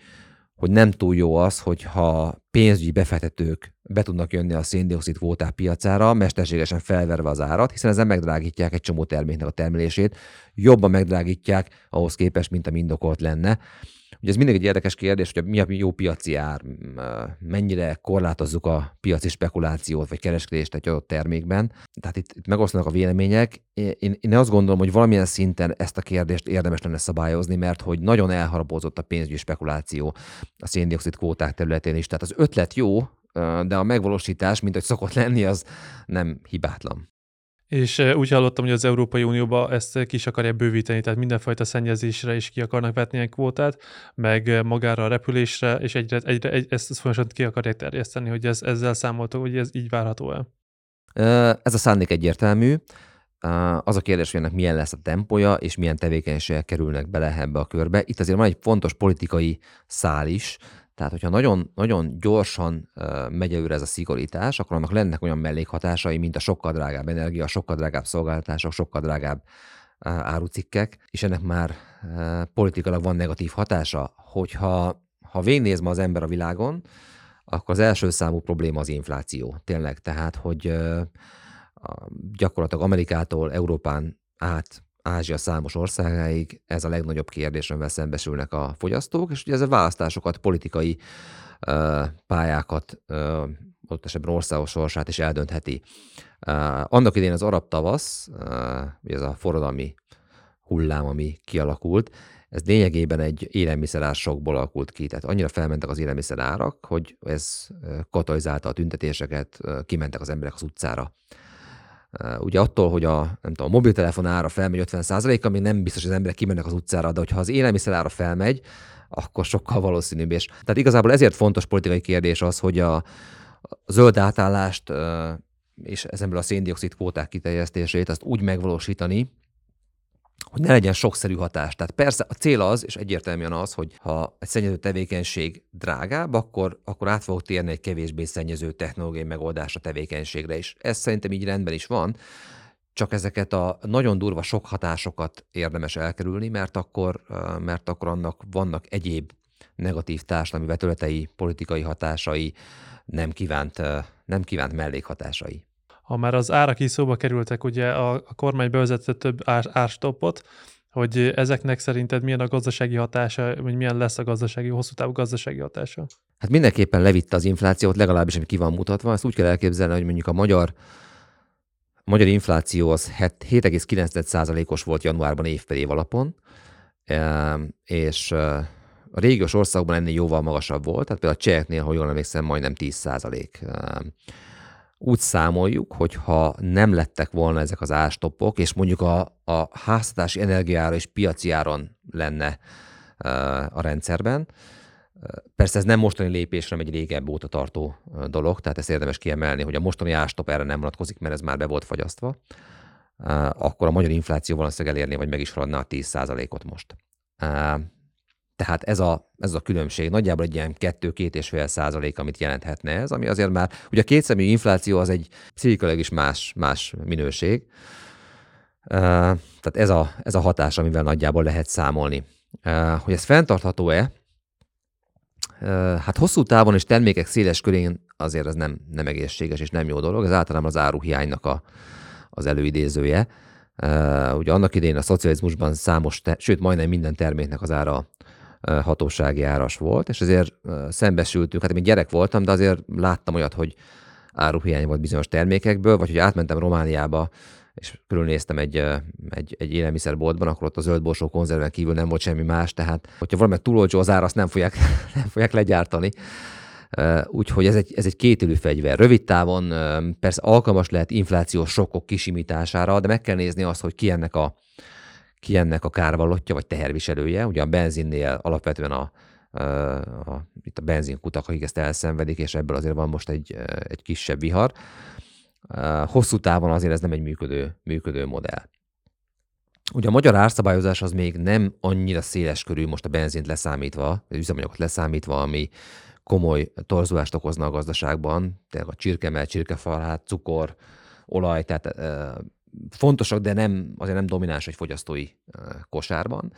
hogy nem túl jó az, hogyha pénzügyi befektetők be tudnak jönni a széndiokszid kvóták piacára, mesterségesen felverve az árat, hiszen ezzel megdrágítják egy csomó terméknek a termelését, jobban megdrágítják ahhoz képest, mint a mindokolt lenne. Ugye ez mindig egy érdekes kérdés, hogy mi a jó piaci ár, mennyire korlátozzuk a piaci spekulációt vagy kereskedést egy adott termékben. Tehát itt, itt megosztanak a vélemények. Én, én azt gondolom, hogy valamilyen szinten ezt a kérdést érdemes lenne szabályozni, mert hogy nagyon elharapozott a pénzügyi spekuláció a széndiokszid kvóták területén is. Tehát az ötlet jó, de a megvalósítás, mint hogy szokott lenni, az nem hibátlan. És úgy hallottam, hogy az Európai Unióba ezt ki is akarják bővíteni, tehát mindenfajta szennyezésre is ki akarnak vetni egy kvótát, meg magára a repülésre, és egyre, egyre egy, ezt folyamatosan ki akarják terjeszteni, hogy ez, ezzel számoltok, hogy ez így várható el? Ez a szándék egyértelmű. Az a kérdés, hogy ennek milyen lesz a tempója, és milyen tevékenységek kerülnek bele ebbe a körbe. Itt azért van egy fontos politikai szál is, tehát, hogyha nagyon, nagyon gyorsan megy előre ez a szigorítás, akkor annak lennek olyan mellékhatásai, mint a sokkal drágább energia, sokkal drágább szolgáltatások, sokkal drágább árucikkek, és ennek már politikailag van negatív hatása, hogyha ha végnéz ma az ember a világon, akkor az első számú probléma az infláció. Tényleg, tehát, hogy gyakorlatilag Amerikától Európán át Ázsia számos országáig ez a legnagyobb kérdés, amivel szembesülnek a fogyasztók, és ugye ez a választásokat, politikai uh, pályákat, uh, ott esetben országos sorsát is eldöntheti. Uh, annak idén az arab tavasz, uh, ez a forradalmi hullám, ami kialakult, ez lényegében egy élelmiszerár sokból alakult ki. Tehát annyira felmentek az élelmiszerárak, hogy ez katalizálta a tüntetéseket, kimentek az emberek az utcára. Ugye attól, hogy a, nem tudom, a mobiltelefon ára felmegy 50%-a, még nem biztos, hogy az emberek kimennek az utcára, de hogyha az élelmiszer ára felmegy, akkor sokkal valószínűbb. És, tehát igazából ezért fontos politikai kérdés az, hogy a, zöld átállást és ezenből a széndiokszid kvóták kiterjesztését azt úgy megvalósítani, hogy ne legyen sokszerű hatás. Tehát persze a cél az, és egyértelműen az, hogy ha egy szennyező tevékenység drágább, akkor, akkor át fogok térni egy kevésbé szennyező technológiai megoldásra tevékenységre is. Ez szerintem így rendben is van, csak ezeket a nagyon durva sok hatásokat érdemes elkerülni, mert akkor, mert akkor annak vannak egyéb negatív társadalmi vetületei, politikai hatásai, nem kívánt, nem kívánt mellékhatásai. Ha már az árak is szóba kerültek, ugye a, a kormány bevezetett több ár, árstoppot, hogy ezeknek szerinted milyen a gazdasági hatása, vagy milyen lesz a gazdasági, hosszú távú gazdasági hatása? Hát mindenképpen levitte az inflációt, legalábbis ami ki van mutatva. Ezt úgy kell elképzelni, hogy mondjuk a magyar a magyar infláció az 7,9%-os volt januárban év per év alapon, és a régiós országban ennél jóval magasabb volt, tehát például a cseheknél, ha jól emlékszem, majdnem 10%. Úgy számoljuk, hogy ha nem lettek volna ezek az ástoppok, és mondjuk a, a háztatási energiára és piaci áron lenne a rendszerben, Persze ez nem mostani lépésre, egy régebb óta tartó dolog, tehát ezt érdemes kiemelni, hogy a mostani ástop erre nem vonatkozik, mert ez már be volt fagyasztva, akkor a magyar infláció valószínűleg elérni, vagy meg is haladná a 10%-ot most. Tehát ez a, ez a különbség nagyjából egy ilyen 2-2,5 százalék, amit jelenthetne ez, ami azért már, ugye a kétszemű infláció az egy pszichikailag is más, más minőség. Tehát ez a, ez a hatás, amivel nagyjából lehet számolni. Hogy ez fenntartható-e, Hát hosszú távon és termékek széles körén azért ez nem, nem egészséges és nem jó dolog. Ez általában az áruhiánynak a, az előidézője. Ugye annak idején a szocializmusban számos, te, sőt majdnem minden terméknek az ára hatósági áras volt, és ezért szembesültünk, hát én gyerek voltam, de azért láttam olyat, hogy áruhiány volt bizonyos termékekből, vagy hogy átmentem Romániába, és körülnéztem egy, egy, egy élelmiszerboltban, akkor ott a zöldborsó konzerven kívül nem volt semmi más, tehát hogyha valami túl olcsó az ára, azt nem fogják, nem fogják legyártani. Úgyhogy ez egy, ez egy kétélű fegyver. Rövid távon persze alkalmas lehet inflációs sokkok kisimítására, de meg kell nézni azt, hogy ki ennek a, ki ennek a kárvallottja, vagy teherviselője. Ugye a benzinnél alapvetően a, a, a, itt a benzinkutak, akik ezt elszenvedik, és ebből azért van most egy, egy kisebb vihar. Hosszú távon azért ez nem egy működő, működő modell. Ugye a magyar árszabályozás az még nem annyira széles körű most a benzint leszámítva, az üzemanyagot leszámítva, ami komoly torzulást okozna a gazdaságban, tehát a csirkemel, csirkefarhát, cukor, olaj, tehát fontosak, de nem, azért nem domináns egy fogyasztói kosárban.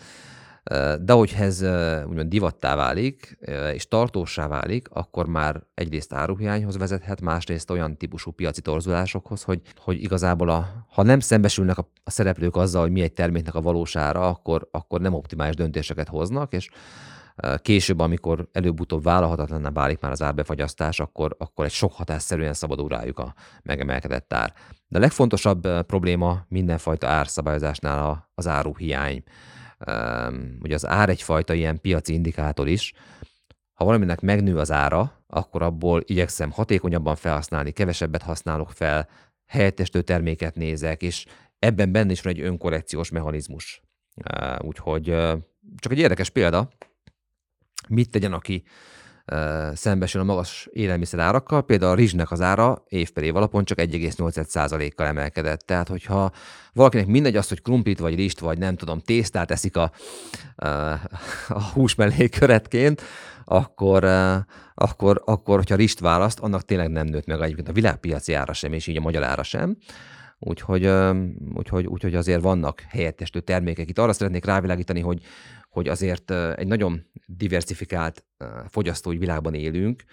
De hogyha ez úgymond divattá válik, és tartósá válik, akkor már egyrészt áruhiányhoz vezethet, másrészt olyan típusú piaci torzulásokhoz, hogy, hogy igazából a, ha nem szembesülnek a, a szereplők azzal, hogy mi egy terméknek a valósára, akkor, akkor nem optimális döntéseket hoznak, és később, amikor előbb-utóbb vállalhatatlanná válik már az árbefagyasztás, akkor, akkor egy sok hatásszerűen szabadul rájuk a megemelkedett ár. De a legfontosabb probléma mindenfajta árszabályozásnál az áruhiány ugye az ár egyfajta ilyen piaci indikátor is. Ha valaminek megnő az ára, akkor abból igyekszem hatékonyabban felhasználni, kevesebbet használok fel, helyettestő terméket nézek, és ebben benne is van egy önkorrekciós mechanizmus. Úgyhogy csak egy érdekes példa, mit tegyen, aki szembesül a magas élelmiszer árakkal, például a rizsnek az ára év per év alapon csak 1,8%-kal emelkedett. Tehát, hogyha valakinek mindegy az, hogy krumplit vagy rizst, vagy nem tudom, tésztát eszik a, a hús mellé köretként, akkor, akkor, akkor, hogyha rizst választ, annak tényleg nem nőtt meg egyébként a világpiaci ára sem, és így a magyar ára sem. Úgyhogy, úgyhogy, úgyhogy azért vannak helyettestő termékek. Itt arra szeretnék rávilágítani, hogy hogy azért egy nagyon diversifikált fogyasztói világban élünk,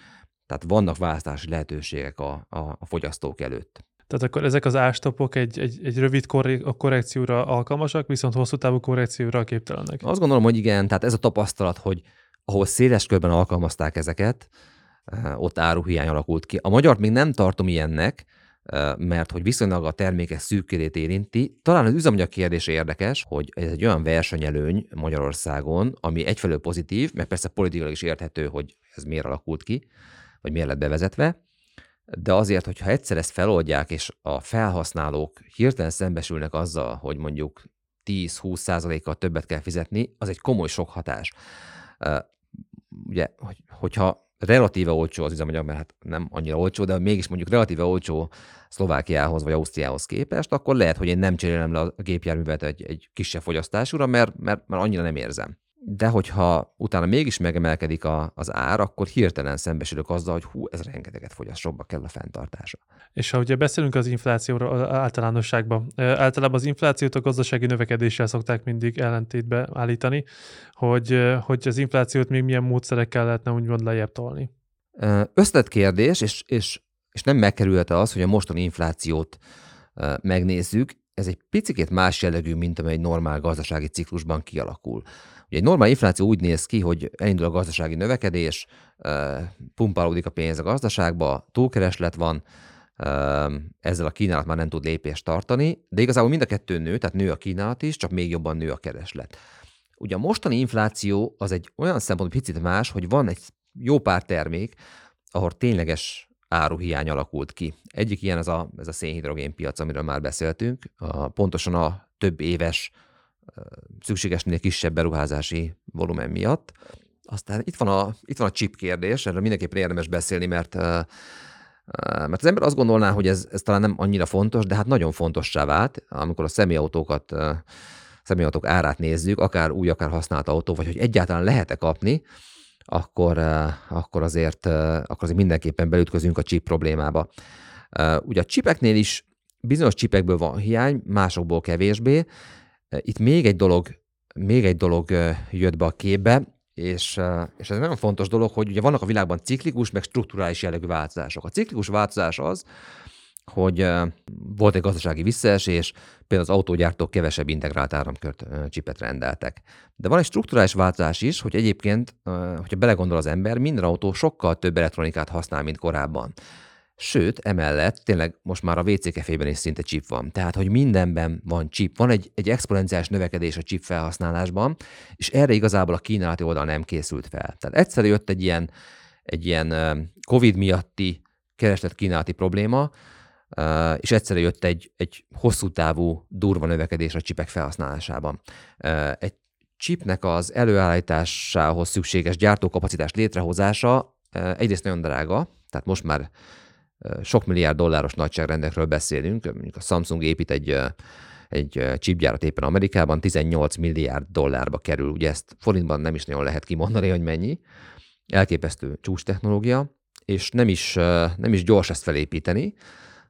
tehát vannak választási lehetőségek a, a, a fogyasztók előtt. Tehát akkor ezek az ástopok egy, egy, egy rövid korrekcióra alkalmasak, viszont hosszú távú korrekcióra képtelenek. Azt gondolom, hogy igen, tehát ez a tapasztalat, hogy ahol széles körben alkalmazták ezeket, ott áruhiány alakult ki. A magyart még nem tartom ilyennek, mert hogy viszonylag a termékek szűkérét érinti. Talán az üzemanyag kérdése érdekes, hogy ez egy olyan versenyelőny Magyarországon, ami egyfelől pozitív, mert persze politikailag is érthető, hogy ez miért alakult ki, vagy miért lett bevezetve, de azért, hogyha egyszer ezt feloldják, és a felhasználók hirtelen szembesülnek azzal, hogy mondjuk 10-20 százalékkal többet kell fizetni, az egy komoly sok hatás. Ugye, hogyha relatíve olcsó az üzemanyag, mert hát nem annyira olcsó, de mégis mondjuk relatíve olcsó Szlovákiához vagy Ausztriához képest, akkor lehet, hogy én nem cserélem le a gépjárművet egy, egy kisebb fogyasztásúra, mert, mert, mert annyira nem érzem. De hogyha utána mégis megemelkedik a, az ár, akkor hirtelen szembesülök azzal, hogy hú, ez rengeteget fogyaszt, sokba kell a fenntartása. És ha ugye beszélünk az inflációról általánosságban, általában az inflációt a gazdasági növekedéssel szokták mindig ellentétbe állítani, hogy, hogy az inflációt még milyen módszerekkel lehetne úgymond lejjebb tolni. Összetett kérdés, és, és, és nem megkerülhető az, hogy a mostani inflációt megnézzük, ez egy picit más jellegű, mint amely egy normál gazdasági ciklusban kialakul. Egy normál infláció úgy néz ki, hogy elindul a gazdasági növekedés, pumpálódik a pénz a gazdaságba, túlkereslet van, ezzel a kínálat már nem tud lépést tartani, de igazából mind a kettő nő, tehát nő a kínálat is, csak még jobban nő a kereslet. Ugye a mostani infláció az egy olyan szempont picit más, hogy van egy jó pár termék, ahol tényleges áruhiány alakult ki. Egyik ilyen ez a, ez a szénhidrogén piac, amiről már beszéltünk, a, pontosan a több éves szükségesnél kisebb beruházási volumen miatt. Aztán itt van a, itt van a chip kérdés, erről mindenképpen érdemes beszélni, mert mert az ember azt gondolná, hogy ez, ez talán nem annyira fontos, de hát nagyon fontossá vált, amikor a személyautókat, személyautók árát nézzük, akár új, akár használt autó, vagy hogy egyáltalán lehet-e kapni, akkor, akkor, azért, akkor azért mindenképpen belütközünk a chip problémába. Ugye a csipeknél is bizonyos csipekből van hiány, másokból kevésbé, itt még egy dolog, még egy dolog jött be a képbe, és, és ez nagyon fontos dolog, hogy ugye vannak a világban ciklikus, meg strukturális jellegű változások. A ciklikus változás az, hogy volt egy gazdasági visszaesés, például az autógyártók kevesebb integrált áramkört csipet rendeltek. De van egy strukturális változás is, hogy egyébként, hogyha belegondol az ember, minden autó sokkal több elektronikát használ, mint korábban. Sőt, emellett tényleg most már a WC kefében is szinte chip van. Tehát, hogy mindenben van chip. Van egy, egy exponenciális növekedés a chip felhasználásban, és erre igazából a kínálati oldal nem készült fel. Tehát egyszer jött egy ilyen, egy ilyen COVID miatti kereslet kínálati probléma, és egyszerre jött egy, egy hosszú távú durva növekedés a csipek felhasználásában. Egy chipnek az előállításához szükséges gyártókapacitás létrehozása egyrészt nagyon drága, tehát most már sok milliárd dolláros nagyságrendekről beszélünk, mondjuk a Samsung épít egy, egy chipgyárat éppen Amerikában, 18 milliárd dollárba kerül, ugye ezt forintban nem is nagyon lehet kimondani, hogy mennyi. Elképesztő csúcs technológia, és nem is, nem is gyors ezt felépíteni.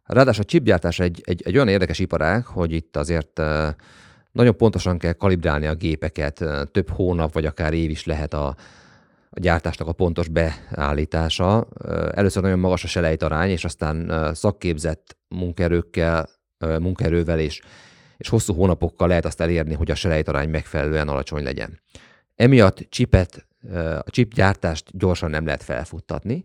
Ráadásul a chipgyártás egy, egy, egy olyan érdekes iparág, hogy itt azért nagyon pontosan kell kalibrálni a gépeket, több hónap vagy akár év is lehet a, a gyártásnak a pontos beállítása. Először nagyon magas a selejtarány, és aztán szakképzett munkaerőkkel, munkaerővel és, és hosszú hónapokkal lehet azt elérni, hogy a selejtarány megfelelően alacsony legyen. Emiatt csipet, a chip gyártást gyorsan nem lehet felfuttatni,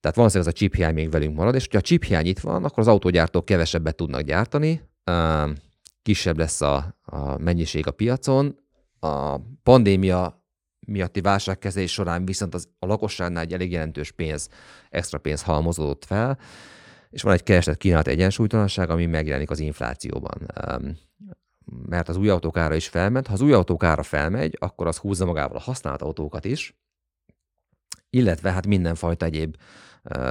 tehát valószínűleg ez a chip hiány még velünk marad, és ha a chip hiány itt van, akkor az autógyártók kevesebbet tudnak gyártani, kisebb lesz a, a mennyiség a piacon, a pandémia miatti válságkezelés során viszont az, a lakosságnál egy elég jelentős pénz, extra pénz halmozódott fel, és van egy kereslet kínálat egyensúlytalanság, ami megjelenik az inflációban. Mert az új autók ára is felment. Ha az új autók ára felmegy, akkor az húzza magával a használt autókat is, illetve hát mindenfajta egyéb,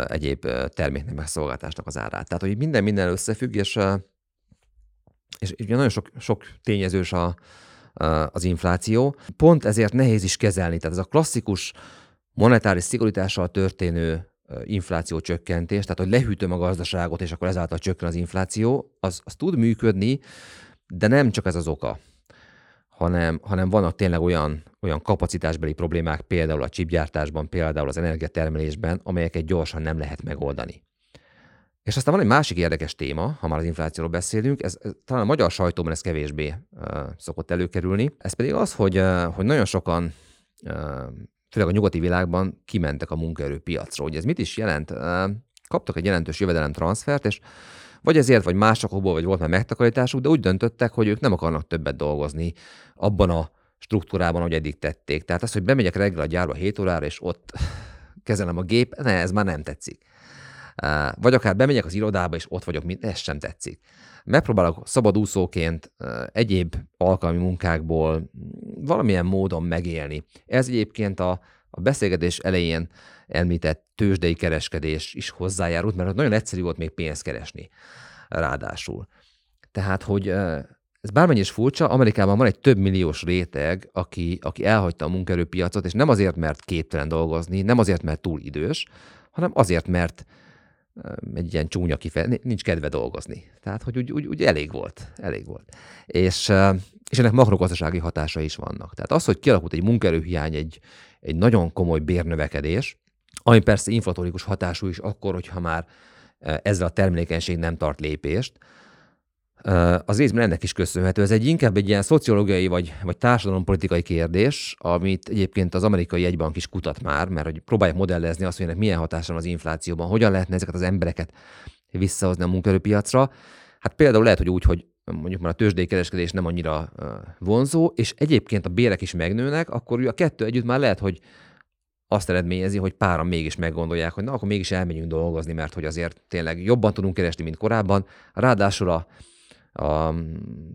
egyéb terméknek meg szolgáltásnak az árát. Tehát, hogy minden minden összefügg, és, és ugye nagyon sok, sok tényezős a, az infláció. Pont ezért nehéz is kezelni. Tehát ez a klasszikus monetáris szigorítással történő infláció csökkentés, tehát hogy lehűtöm a gazdaságot, és akkor ezáltal csökken az infláció, az, az tud működni, de nem csak ez az oka, hanem, hanem vannak tényleg olyan, olyan kapacitásbeli problémák, például a csipgyártásban, például az energiatermelésben, amelyeket gyorsan nem lehet megoldani. És aztán van egy másik érdekes téma, ha már az inflációról beszélünk, ez, ez talán a magyar sajtóban ez kevésbé uh, szokott előkerülni. Ez pedig az, hogy, uh, hogy nagyon sokan, uh, főleg a nyugati világban kimentek a munkaerőpiacról. Hogy ez mit is jelent? Uh, kaptak egy jelentős jövedelemtranszfert, és vagy ezért, vagy másokból, vagy volt már megtakarításuk, de úgy döntöttek, hogy ők nem akarnak többet dolgozni abban a struktúrában, ahogy eddig tették. Tehát az, hogy bemegyek reggel a gyárba 7 órára, és ott kezelem a gép, ne, ez már nem tetszik. Vagy akár bemegyek az irodába, és ott vagyok, mint ez sem tetszik. Megpróbálok szabadúszóként egyéb alkalmi munkákból valamilyen módon megélni. Ez egyébként a, a beszélgetés elején említett tőzsdei kereskedés is hozzájárult, mert nagyon egyszerű volt még pénzt keresni ráadásul. Tehát, hogy ez bármennyi is furcsa, Amerikában van egy több milliós réteg, aki, aki elhagyta a munkaerőpiacot, és nem azért, mert képtelen dolgozni, nem azért, mert túl idős, hanem azért, mert egy ilyen csúnya kifejezés, nincs kedve dolgozni. Tehát, hogy úgy, úgy, úgy elég volt. Elég volt. És, és ennek makrogazdasági hatása is vannak. Tehát az, hogy kialakult egy munkaerőhiány, egy, egy nagyon komoly bérnövekedés, ami persze inflatórikus hatású is akkor, hogyha már ezzel a termelékenység nem tart lépést, az részben ennek is köszönhető. Ez egy inkább egy ilyen szociológiai vagy, vagy társadalompolitikai kérdés, amit egyébként az amerikai egybank is kutat már, mert hogy próbálják modellezni azt, hogy ennek milyen hatása van az inflációban, hogyan lehetne ezeket az embereket visszahozni a munkaerőpiacra. Hát például lehet, hogy úgy, hogy mondjuk már a tőzsdei kereskedés nem annyira vonzó, és egyébként a bérek is megnőnek, akkor a kettő együtt már lehet, hogy azt eredményezi, hogy páran mégis meggondolják, hogy na, akkor mégis elmegyünk dolgozni, mert hogy azért tényleg jobban tudunk keresni, mint korábban. Ráadásul a a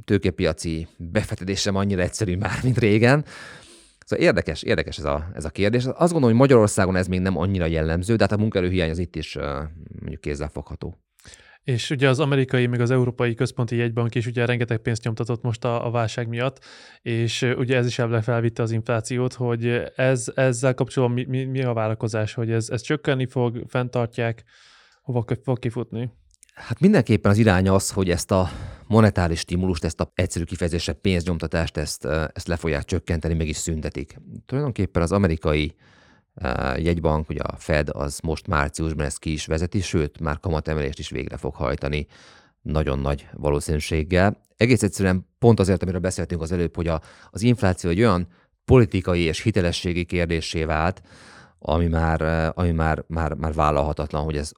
tőkepiaci befektetés sem annyira egyszerű már, mint régen. Szóval érdekes, érdekes ez a, ez a kérdés. Azt gondolom, hogy Magyarországon ez még nem annyira jellemző, de hát a munkaerőhiány az itt is mondjuk kézzelfogható. És ugye az amerikai, meg az európai központi jegybank is ugye rengeteg pénzt nyomtatott most a, a válság miatt, és ugye ez is ebben felvitte az inflációt, hogy ez, ezzel kapcsolatban mi, mi, mi a várakozás, hogy ez, ez csökkenni fog, fenntartják, hova fog kifutni? Hát mindenképpen az irány az, hogy ezt a monetáris stimulust, ezt a egyszerű kifejezésre pénznyomtatást, ezt, ezt le fogják csökkenteni, meg is szüntetik. Tulajdonképpen az amerikai jegybank, ugye a Fed, az most márciusban ezt ki is vezeti, sőt, már kamatemelést is végre fog hajtani nagyon nagy valószínűséggel. Egész egyszerűen pont azért, amiről beszéltünk az előbb, hogy a, az infláció egy olyan politikai és hitelességi kérdésé vált, ami már, ami már, már, már vállalhatatlan, hogy ez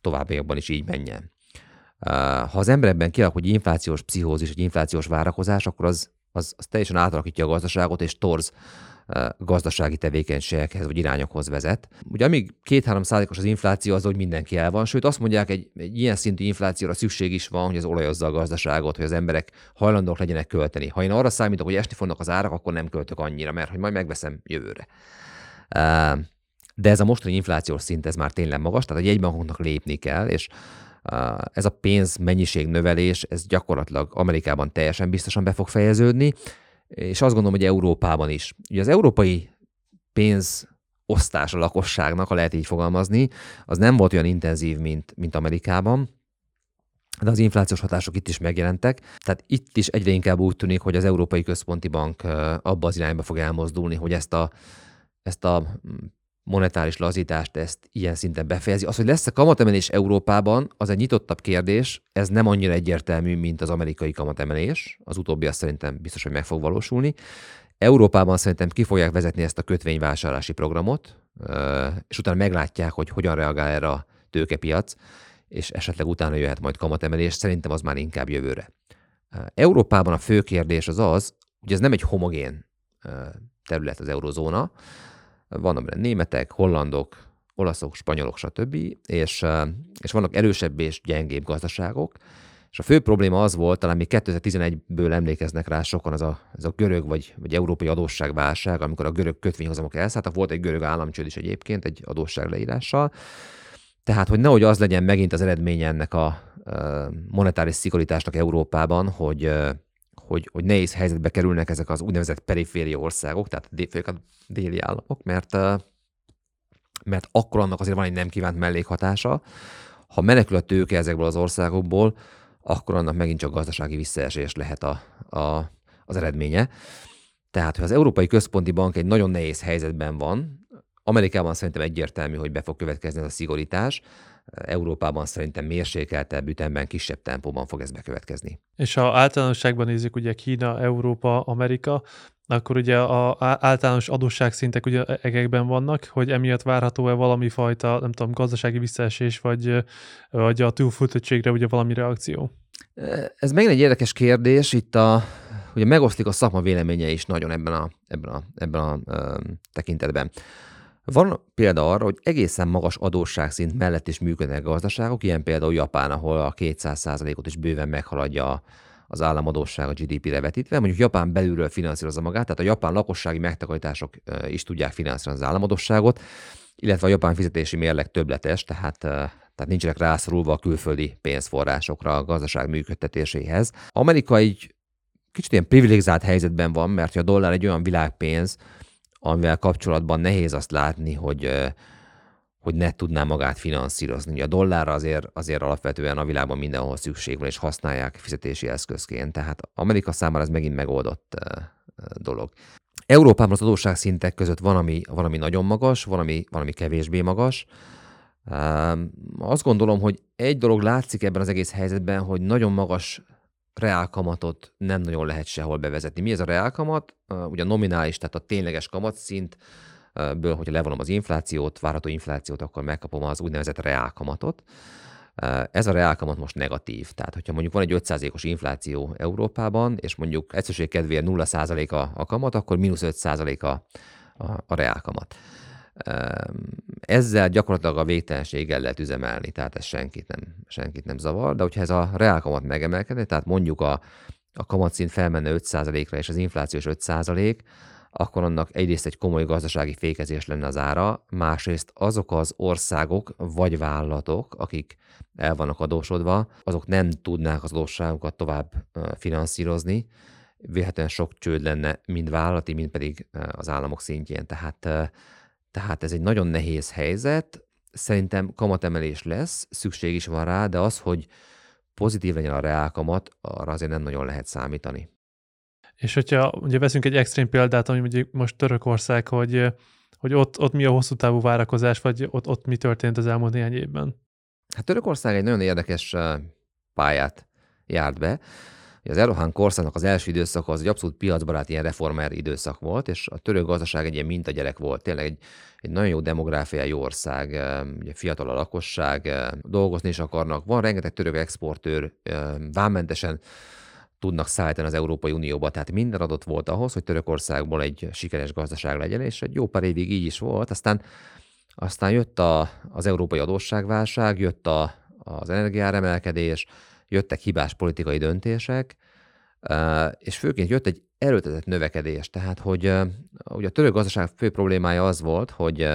továbbiakban is így menjen. Ha az emberekben kialakul egy inflációs pszichózis, egy inflációs várakozás, akkor az, az, az teljesen átalakítja a gazdaságot, és torz gazdasági tevékenységekhez vagy irányokhoz vezet. Ugye amíg 2-3 százalékos az infláció, az, hogy mindenki el van, sőt azt mondják, egy, egy ilyen szintű inflációra szükség is van, hogy az olajozza a gazdaságot, hogy az emberek hajlandók legyenek költeni. Ha én arra számítok, hogy esni fognak az árak, akkor nem költök annyira, mert hogy majd megveszem jövőre. De ez a mostani inflációs szint, ez már tényleg magas, tehát a jegybankoknak lépni kell, és ez a pénz mennyiség növelés, ez gyakorlatilag Amerikában teljesen biztosan be fog fejeződni, és azt gondolom, hogy Európában is. Ugye az európai pénz osztás a lakosságnak, ha lehet így fogalmazni, az nem volt olyan intenzív, mint, mint Amerikában, de az inflációs hatások itt is megjelentek. Tehát itt is egyre inkább úgy tűnik, hogy az Európai Központi Bank abba az irányba fog elmozdulni, hogy ezt a, ezt a monetáris lazítást ezt ilyen szinten befejezi. Az, hogy lesz-e kamatemelés Európában, az egy nyitottabb kérdés, ez nem annyira egyértelmű, mint az amerikai kamatemelés. Az utóbbi azt szerintem biztos, hogy meg fog valósulni. Európában szerintem ki fogják vezetni ezt a kötvényvásárlási programot, és utána meglátják, hogy hogyan reagál erre a tőkepiac, és esetleg utána jöhet majd kamatemelés. Szerintem az már inkább jövőre. Európában a fő kérdés az az, hogy ez nem egy homogén terület az eurozóna, vannak benne németek, hollandok, olaszok, spanyolok, stb., és, és vannak erősebb és gyengébb gazdaságok, és a fő probléma az volt, talán még 2011-ből emlékeznek rá sokan, az a, az a görög vagy, vagy európai adósságválság, amikor a görög kötvényhozamok elszálltak, volt egy görög államcsőd is egyébként egy adósságleírással. Tehát, hogy nehogy az legyen megint az eredménye ennek a monetáris szigorításnak Európában, hogy hogy, hogy nehéz helyzetbe kerülnek ezek az úgynevezett periféria országok, tehát főleg a déli államok, mert, mert akkor annak azért van egy nem kívánt mellékhatása. Ha menekül a tőke ezekből az országokból, akkor annak megint csak gazdasági visszaesés lehet a, a, az eredménye. Tehát, hogy az Európai Központi Bank egy nagyon nehéz helyzetben van, Amerikában szerintem egyértelmű, hogy be fog következni ez a szigorítás, Európában szerintem mérsékeltebb ütemben, kisebb tempóban fog ez bekövetkezni. És ha általánosságban nézzük ugye Kína, Európa, Amerika, akkor ugye a általános adósságszintek ugye egekben vannak, hogy emiatt várható-e valami fajta, nem tudom, gazdasági visszaesés, vagy, vagy a túlfuttottségre ugye valami reakció? Ez megint egy érdekes kérdés, itt a, ugye megosztik a szakma véleménye is nagyon ebben a, ebben a, ebben a, a tekintetben. Van példa arra, hogy egészen magas adósságszint mellett is működnek gazdaságok, ilyen például Japán, ahol a 200%-ot is bőven meghaladja az államadóság a GDP-re vetítve. Mondjuk Japán belülről finanszírozza magát, tehát a japán lakossági megtakarítások is tudják finanszírozni az államadóságot, illetve a japán fizetési mérleg többletes, tehát, tehát nincsenek rászorulva a külföldi pénzforrásokra a gazdaság működtetéséhez. Amerika egy kicsit ilyen privilegizált helyzetben van, mert a dollár egy olyan világpénz, amivel kapcsolatban nehéz azt látni, hogy, hogy ne tudná magát finanszírozni. A dollárra azért, azért alapvetően a világban mindenhol szükség van, és használják fizetési eszközként. Tehát Amerika számára ez megint megoldott dolog. Európában az adósságszintek között van, ami, van, ami nagyon magas, van, ami, van, ami kevésbé magas. Azt gondolom, hogy egy dolog látszik ebben az egész helyzetben, hogy nagyon magas reálkamatot nem nagyon lehet sehol bevezetni. Mi ez a reálkamat? Ugye a nominális, tehát a tényleges kamatszint, ből, hogyha levonom az inflációt, várható inflációt, akkor megkapom az úgynevezett reálkamatot. Ez a reálkamat most negatív. Tehát, hogyha mondjuk van egy 5%-os infláció Európában, és mondjuk egyszerűség kedvéért 0% a, a kamat, akkor mínusz 5% a, a, a reálkamat. Ezzel gyakorlatilag a végtelenséggel lehet üzemelni, tehát ez senkit nem, senkit nem zavar, de hogyha ez a reálkamat megemelkedne, tehát mondjuk a, a kamatszint felmenne 5%-ra, és az inflációs 5%, akkor annak egyrészt egy komoly gazdasági fékezés lenne az ára, másrészt azok az országok vagy vállalatok, akik el vannak adósodva, azok nem tudnák az adósságokat tovább finanszírozni, véletlenül sok csőd lenne mind vállalati, mind pedig az államok szintjén. Tehát, tehát ez egy nagyon nehéz helyzet. Szerintem kamatemelés lesz, szükség is van rá, de az, hogy pozitív legyen a reálkamat, arra azért nem nagyon lehet számítani. És hogyha ugye veszünk egy extrém példát, ami mondjuk most Törökország, hogy, hogy ott, ott mi a hosszú távú várakozás, vagy ott, ott mi történt az elmúlt néhány évben? Hát Törökország egy nagyon érdekes pályát járt be. Az Erdogan korszaknak az első időszaka az egy abszolút piacbarát ilyen reformer időszak volt, és a török gazdaság egy ilyen mintagyerek volt. Tényleg egy, egy nagyon jó demográfiai ország, ugye fiatal a lakosság, dolgozni is akarnak. Van rengeteg török exportőr, vámmentesen tudnak szállítani az Európai Unióba. Tehát minden adott volt ahhoz, hogy Törökországból egy sikeres gazdaság legyen, és egy jó pár évig így is volt. Aztán, aztán jött a, az európai adósságválság, jött a, az energiáremelkedés, jöttek hibás politikai döntések, és főként jött egy erőltetett növekedés. Tehát, hogy ugye a török gazdaság fő problémája az volt, hogy,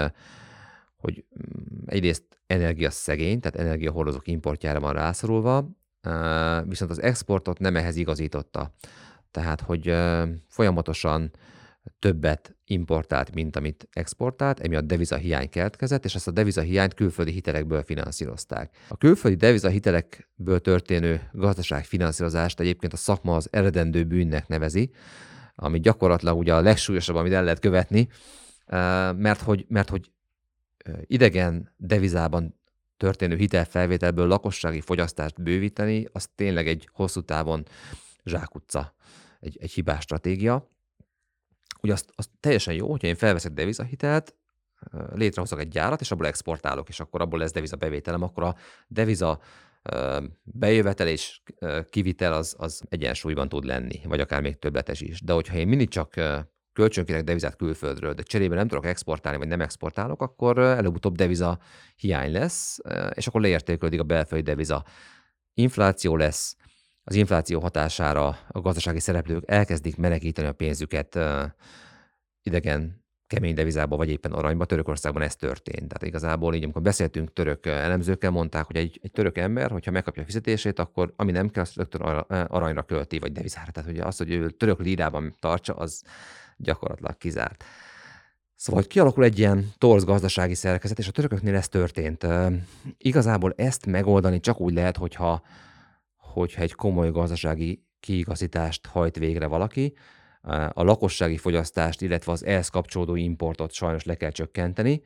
hogy mm, egyrészt energiaszegény, tehát energiahordozók importjára van rászorulva, viszont az exportot nem ehhez igazította. Tehát, hogy folyamatosan többet importált, mint amit exportált, emiatt deviza hiány keletkezett, és ezt a deviza hiányt külföldi hitelekből finanszírozták. A külföldi deviza hitelekből történő gazdaságfinanszírozást egyébként a szakma az eredendő bűnnek nevezi, ami gyakorlatilag ugye a legsúlyosabb, amit el lehet követni, mert hogy, mert hogy idegen devizában történő hitelfelvételből lakossági fogyasztást bővíteni, az tényleg egy hosszú távon zsákutca, egy, egy hibás stratégia. Ugye azt, azt teljesen jó, hogyha én felveszek devizahitelt, létrehozok egy gyárat, és abból exportálok, és akkor abból lesz deviza bevételem, akkor a deviza bejövetel és kivitel az, az egyensúlyban tud lenni, vagy akár még többletes is. De hogyha én mindig csak kölcsönkérek devizát külföldről, de cserébe nem tudok exportálni, vagy nem exportálok, akkor előbb-utóbb deviza hiány lesz, és akkor leértékelődik a belföldi deviza. Infláció lesz, az infláció hatására a gazdasági szereplők elkezdik menekíteni a pénzüket idegen kemény devizába, vagy éppen aranyba. Törökországban ez történt. Tehát igazából így, amikor beszéltünk török elemzőkkel, mondták, hogy egy, egy török ember, hogyha megkapja a fizetését, akkor ami nem kell, azt rögtön aranyra költi, vagy devizára. Tehát ugye az, hogy ő török lírában tartsa, az gyakorlatilag kizárt. Szóval, hogy kialakul egy ilyen torz gazdasági szerkezet, és a törököknél ez történt. Igazából ezt megoldani csak úgy lehet, hogyha, hogyha egy komoly gazdasági kiigazítást hajt végre valaki, a lakossági fogyasztást, illetve az ehhez kapcsolódó importot sajnos le kell csökkenteni,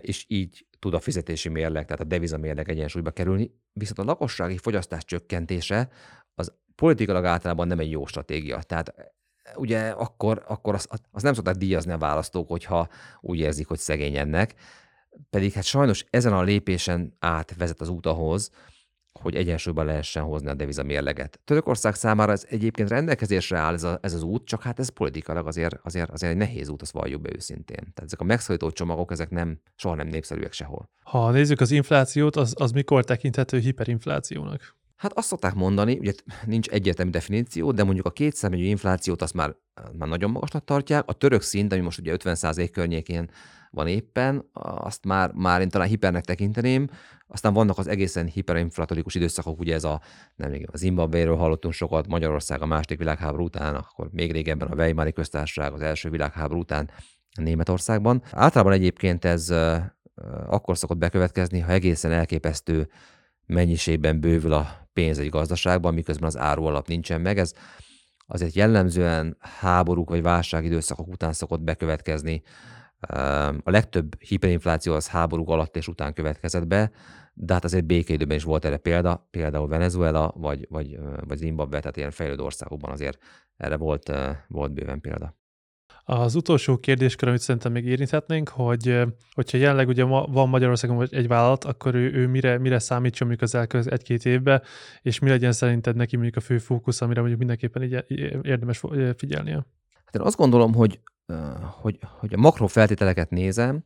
és így tud a fizetési mérleg, tehát a devizamérleg egyensúlyba kerülni. Viszont a lakossági fogyasztás csökkentése az politikailag általában nem egy jó stratégia. Tehát ugye akkor, akkor azt, azt nem szokták díjazni a választók, hogyha úgy érzik, hogy szegényennek. Pedig hát sajnos ezen a lépésen át vezet az út ahhoz, hogy egyensúlyban lehessen hozni a deviza mérleget. Törökország számára ez egyébként rendelkezésre áll ez, a, ez az út, csak hát ez politikailag azért, azért, azért egy nehéz út, azt valljuk be őszintén. Tehát ezek a megszólító csomagok, ezek nem, soha nem népszerűek sehol. Ha nézzük az inflációt, az, az mikor tekinthető hiperinflációnak? Hát azt szokták mondani, ugye nincs egyértelmű definíció, de mondjuk a kétszámjegyű inflációt azt már, már nagyon magasnak tartják. A török szint, ami most ugye 50% környékén van éppen, azt már, már én talán hipernek tekinteném, aztán vannak az egészen hiperinflatorikus időszakok, ugye ez a, nem még az Zimbabwe-ről hallottunk sokat, Magyarország a második világháború után, akkor még régebben a Weimari köztársaság az első világháború után Németországban. Általában egyébként ez akkor szokott bekövetkezni, ha egészen elképesztő mennyiségben bővül a pénz egy gazdaságban, miközben az áru alap nincsen meg. Ez azért jellemzően háborúk vagy válságidőszakok után szokott bekövetkezni. A legtöbb hiperinfláció az háborúk alatt és után következett be, de hát azért békeidőben is volt erre példa, például Venezuela vagy, vagy, vagy Zimbabwe, tehát ilyen fejlődő országokban azért erre volt, volt bőven példa. Az utolsó kérdéskör, amit szerintem még érinthetnénk, hogy hogyha jelenleg ugye van Magyarországon egy vállalat, akkor ő, ő mire, mire számítson mondjuk az elkövetkező egy-két évbe, és mi legyen szerinted neki mondjuk a fő fókusz, amire mondjuk mindenképpen így érdemes figyelnie? Hát én azt gondolom, hogy, hogy, hogy a makrofeltételeket nézem,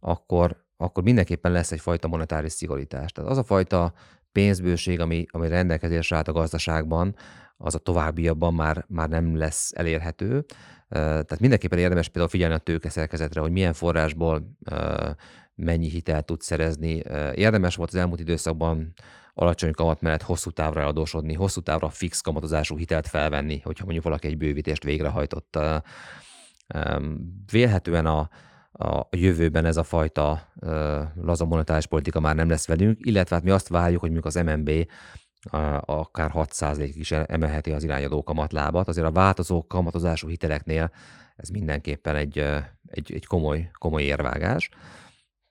akkor, akkor mindenképpen lesz egyfajta monetáris szigorítás. Tehát az a fajta pénzbőség, ami, ami rendelkezésre állt a gazdaságban, az a továbbiakban már, már nem lesz elérhető. Tehát mindenképpen érdemes például figyelni a tőkeszerkezetre, hogy milyen forrásból mennyi hitelt tud szerezni. Érdemes volt az elmúlt időszakban alacsony kamat mellett hosszú távra eladósodni, hosszú távra fix kamatozású hitelt felvenni, hogyha mondjuk valaki egy bővítést végrehajtott. Vélhetően a, a jövőben ez a fajta laza monetáris politika már nem lesz velünk, illetve hát mi azt várjuk, hogy mondjuk az MNB akár 6%-ig is emelheti az irányadó kamatlábat. Azért a változó kamatozású hiteleknél ez mindenképpen egy, egy, egy komoly, komoly érvágás.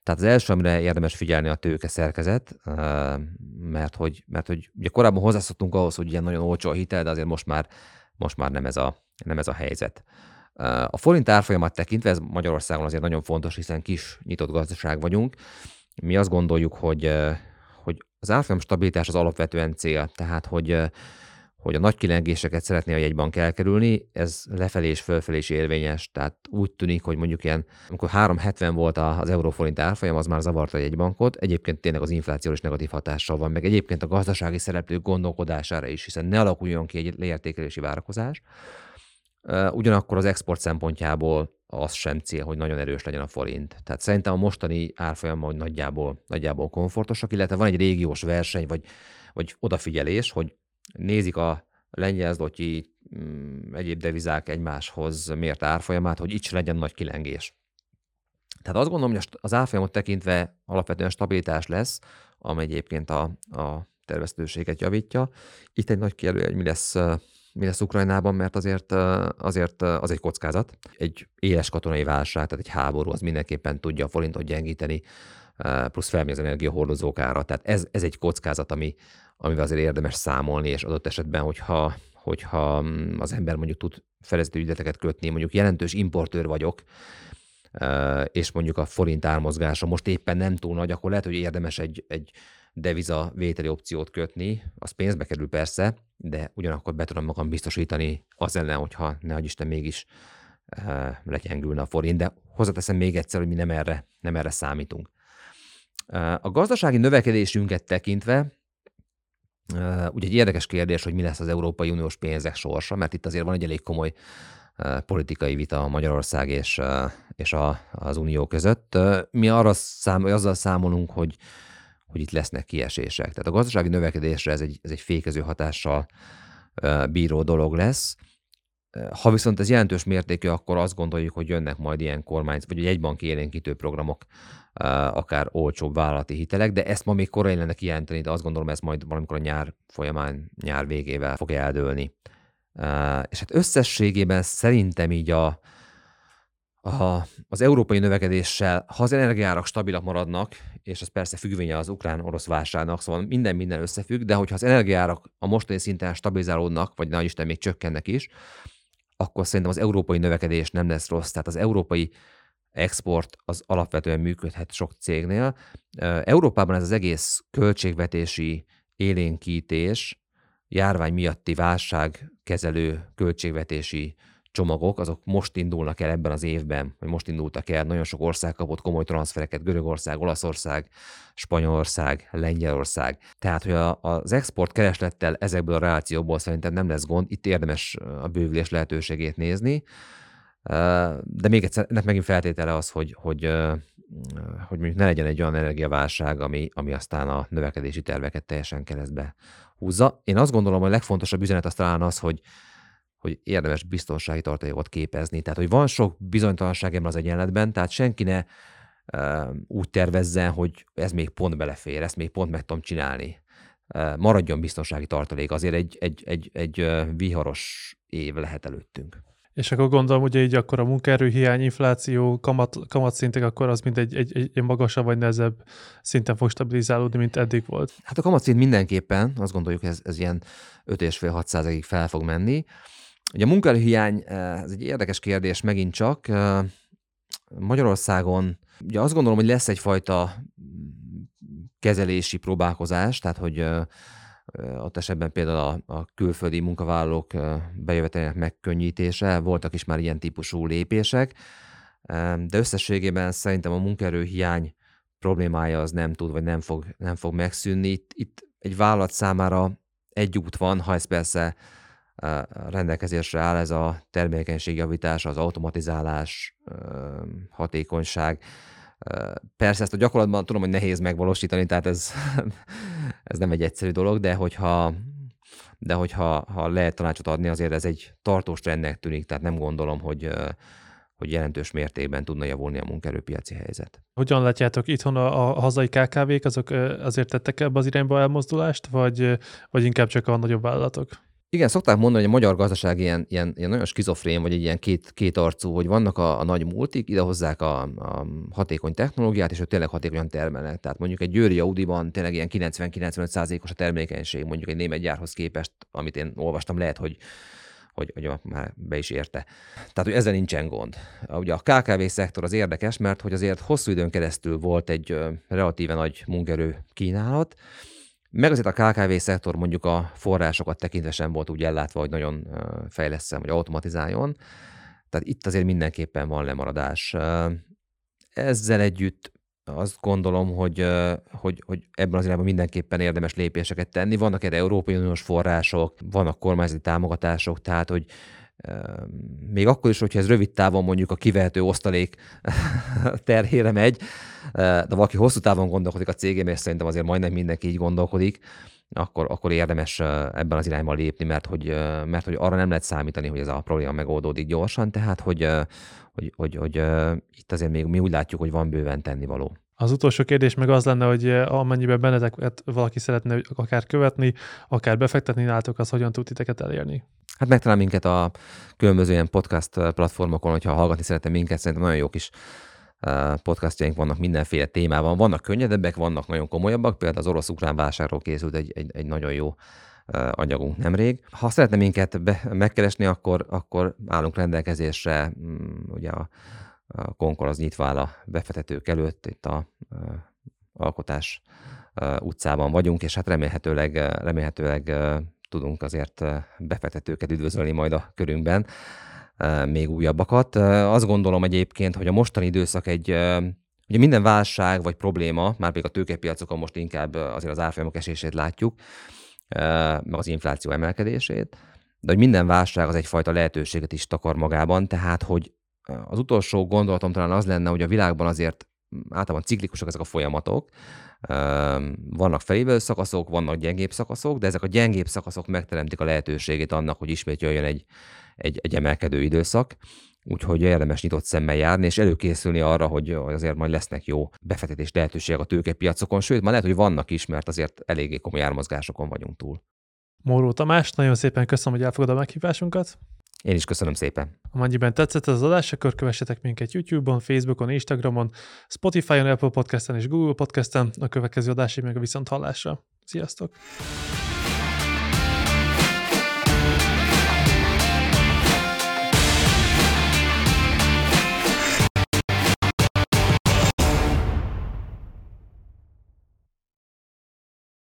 Tehát az első, amire érdemes figyelni a tőke szerkezet, mert hogy, mert hogy ugye korábban hozzászoktunk ahhoz, hogy ilyen nagyon olcsó a hitel, de azért most már, most már nem, ez a, nem ez a helyzet. A forint árfolyamat tekintve, ez Magyarországon azért nagyon fontos, hiszen kis nyitott gazdaság vagyunk. Mi azt gondoljuk, hogy, hogy az árfolyam stabilitás az alapvetően cél, tehát hogy hogy a nagy kilengéseket szeretné a jegybank elkerülni, ez lefelé és fölfelé is érvényes. Tehát úgy tűnik, hogy mondjuk ilyen, amikor 3,70 volt az euróforint árfolyam, az már zavarta a jegybankot. Egyébként tényleg az infláció is negatív hatással van, meg egyébként a gazdasági szereplők gondolkodására is, hiszen ne alakuljon ki egy leértékelési várakozás. Ugyanakkor az export szempontjából az sem cél, hogy nagyon erős legyen a forint. Tehát szerintem a mostani árfolyam hogy nagyjából, nagyjából komfortosak, illetve van egy régiós verseny, vagy, vagy odafigyelés, hogy nézik a lengyel zlotyi, mm, egyéb devizák egymáshoz mért árfolyamát, hogy itt se legyen nagy kilengés. Tehát azt gondolom, hogy az árfolyamot tekintve alapvetően stabilitás lesz, amely egyébként a, a terveztőséget javítja. Itt egy nagy kérdő, hogy mi lesz mi lesz Ukrajnában, mert azért, azért az egy kockázat. Egy éles katonai válság, tehát egy háború, az mindenképpen tudja a forintot gyengíteni, plusz felmegy az energiahordozók ára. Tehát ez, ez egy kockázat, ami, amivel azért érdemes számolni, és adott esetben, hogyha, hogyha mm, az ember mondjuk tud felező ügyleteket kötni, mondjuk jelentős importőr vagyok, és mondjuk a forint ármozgása most éppen nem túl nagy, akkor lehet, hogy érdemes egy, egy deviza vételi opciót kötni, az pénzbe kerül persze, de ugyanakkor be tudom magam biztosítani az ellen, hogyha ne Isten mégis uh, legyengülne a forint, de hozzáteszem még egyszer, hogy mi nem erre, nem erre számítunk. Uh, a gazdasági növekedésünket tekintve uh, ugye egy érdekes kérdés, hogy mi lesz az Európai Uniós pénzek sorsa, mert itt azért van egy elég komoly politikai vita Magyarország és, és a, az Unió között. Mi arra szám, azzal számolunk, hogy hogy itt lesznek kiesések. Tehát a gazdasági növekedésre ez egy, ez egy fékező hatással bíró dolog lesz. Ha viszont ez jelentős mértékű, akkor azt gondoljuk, hogy jönnek majd ilyen kormány, vagy egy egybanki élénkítő programok, akár olcsóbb vállalati hitelek, de ezt ma még korai lenne kijelenteni, de azt gondolom, ez majd valamikor a nyár folyamán, nyár végével fog eldőlni. És hát összességében szerintem így a, a, az európai növekedéssel, ha az energiárak stabilak maradnak, és ez persze függvénye az ukrán-orosz válságnak, szóval minden minden összefügg, de hogyha az energiárak a mostani szinten stabilizálódnak, vagy nagy Isten még csökkennek is, akkor szerintem az európai növekedés nem lesz rossz. Tehát az európai export az alapvetően működhet sok cégnél. Európában ez az egész költségvetési élénkítés, járvány miatti válságkezelő költségvetési csomagok, azok most indulnak el ebben az évben, vagy most indultak el. Nagyon sok ország kapott komoly transfereket, Görögország, Olaszország, Spanyolország, Lengyelország. Tehát, hogy a, az export kereslettel ezekből a relációból szerintem nem lesz gond, itt érdemes a bővülés lehetőségét nézni. De még egyszer, ennek megint feltétele az, hogy, hogy, hogy mondjuk ne legyen egy olyan energiaválság, ami, ami aztán a növekedési terveket teljesen keresztbe húzza. Én azt gondolom, hogy a legfontosabb üzenet az talán az, hogy, hogy érdemes biztonsági tartalékot képezni. Tehát, hogy van sok bizonytalanság ebben az egyenletben, tehát senki ne uh, úgy tervezzen, hogy ez még pont belefér, ezt még pont meg tudom csinálni. Uh, maradjon biztonsági tartalék, azért egy, egy, egy, egy uh, viharos év lehet előttünk. És akkor gondolom, hogy így akkor a munkaerőhiány, infláció, kamat, kamatszintek, akkor az mind egy, egy, egy, egy magasabb vagy nehezebb szinten fog stabilizálódni, mint eddig volt. Hát a kamatszint mindenképpen, azt gondoljuk, ez, ez ilyen 5,5-6 ig fel fog menni. Ugye a munkaerőhiány, eh, ez egy érdekes kérdés megint csak. Eh, Magyarországon ugye azt gondolom, hogy lesz egyfajta kezelési próbálkozás, tehát hogy eh, ott esetben például a, a külföldi munkavállalók bejövetelének megkönnyítése, voltak is már ilyen típusú lépések, de összességében szerintem a munkaerőhiány problémája az nem tud, vagy nem fog, nem fog megszűnni. Itt, itt egy vállalat számára egy út van, ha ez persze rendelkezésre áll, ez a termékenységjavítás, az automatizálás, hatékonyság, Persze ezt a gyakorlatban tudom, hogy nehéz megvalósítani, tehát ez, ez nem egy egyszerű dolog, de hogyha, de hogyha ha lehet tanácsot adni, azért ez egy tartós trendnek tűnik, tehát nem gondolom, hogy, hogy jelentős mértékben tudna javulni a munkerőpiaci helyzet. Hogyan látjátok itthon a, a hazai KKV-k, azok azért tettek ebbe az irányba elmozdulást, vagy, vagy inkább csak a nagyobb vállalatok? Igen, szokták mondani, hogy a magyar gazdaság ilyen, ilyen, ilyen nagyon skizofrén, vagy egy ilyen két, két arcú, hogy vannak a, a nagy multik, idehozzák a, a hatékony technológiát, és ők tényleg hatékonyan termelnek. Tehát mondjuk egy győri Audi-ban tényleg ilyen 90-95%-os a termékenység, mondjuk egy német gyárhoz képest, amit én olvastam, lehet, hogy hogy, hogy már be is érte. Tehát, hogy ezzel nincsen gond. Ugye a KKV szektor az érdekes, mert hogy azért hosszú időn keresztül volt egy relatíve nagy munkerő kínálat, meg azért a KKV szektor mondjuk a forrásokat tekintve sem volt úgy ellátva, hogy nagyon fejleszem, vagy automatizáljon. Tehát itt azért mindenképpen van lemaradás. Ezzel együtt azt gondolom, hogy, hogy, hogy ebben az irányban mindenképpen érdemes lépéseket tenni. Vannak erre Európai Uniós források, vannak kormányzati támogatások, tehát hogy még akkor is, hogyha ez rövid távon mondjuk a kivehető osztalék terhére megy, de valaki hosszú távon gondolkodik a cégém, és szerintem azért majdnem mindenki így gondolkodik, akkor, akkor érdemes ebben az irányban lépni, mert hogy, mert hogy arra nem lehet számítani, hogy ez a probléma megoldódik gyorsan, tehát hogy, hogy, hogy, hogy itt azért még mi úgy látjuk, hogy van bőven tennivaló. Az utolsó kérdés meg az lenne, hogy amennyiben benneteket valaki szeretne akár követni, akár befektetni nálatok, az hogyan tud titeket elérni? Hát megtalál minket a különböző ilyen podcast platformokon, hogyha hallgatni szeretne minket, szerintem nagyon jó kis podcastjaink vannak mindenféle témában. Vannak könnyedebbek, vannak nagyon komolyabbak, például az orosz-ukrán válságról készült egy, egy, egy nagyon jó anyagunk nemrég. Ha szeretne minket be, megkeresni, akkor, akkor állunk rendelkezésre, mm, ugye a, a az nyitva áll a befektetők előtt, itt a, Alkotás utcában vagyunk, és hát remélhetőleg, remélhetőleg tudunk azért befektetőket üdvözölni majd a körünkben, még újabbakat. Azt gondolom egyébként, hogy a mostani időszak egy Ugye minden válság vagy probléma, már még a tőkepiacokon most inkább azért az árfolyamok esését látjuk, meg az infláció emelkedését, de hogy minden válság az egyfajta lehetőséget is takar magában, tehát hogy az utolsó gondolatom talán az lenne, hogy a világban azért általában ciklikusak ezek a folyamatok, vannak felívő szakaszok, vannak gyengébb szakaszok, de ezek a gyengébb szakaszok megteremtik a lehetőségét annak, hogy ismét jöjjön egy, egy, egy emelkedő időszak. Úgyhogy érdemes nyitott szemmel járni, és előkészülni arra, hogy azért majd lesznek jó befektetés lehetőségek a tőkepiacokon, sőt, már lehet, hogy vannak is, mert azért eléggé komoly ármozgásokon vagyunk túl. Móró Tamás, nagyon szépen köszönöm, hogy elfogadod a meghívásunkat. Én is köszönöm szépen. Amennyiben tetszett az adás, akkor kövessetek minket YouTube-on, Facebookon, Instagramon, Spotify-on, Apple Podcast-en és Google Podcast-en. A következő adásig meg a viszont hallásra. Sziasztok!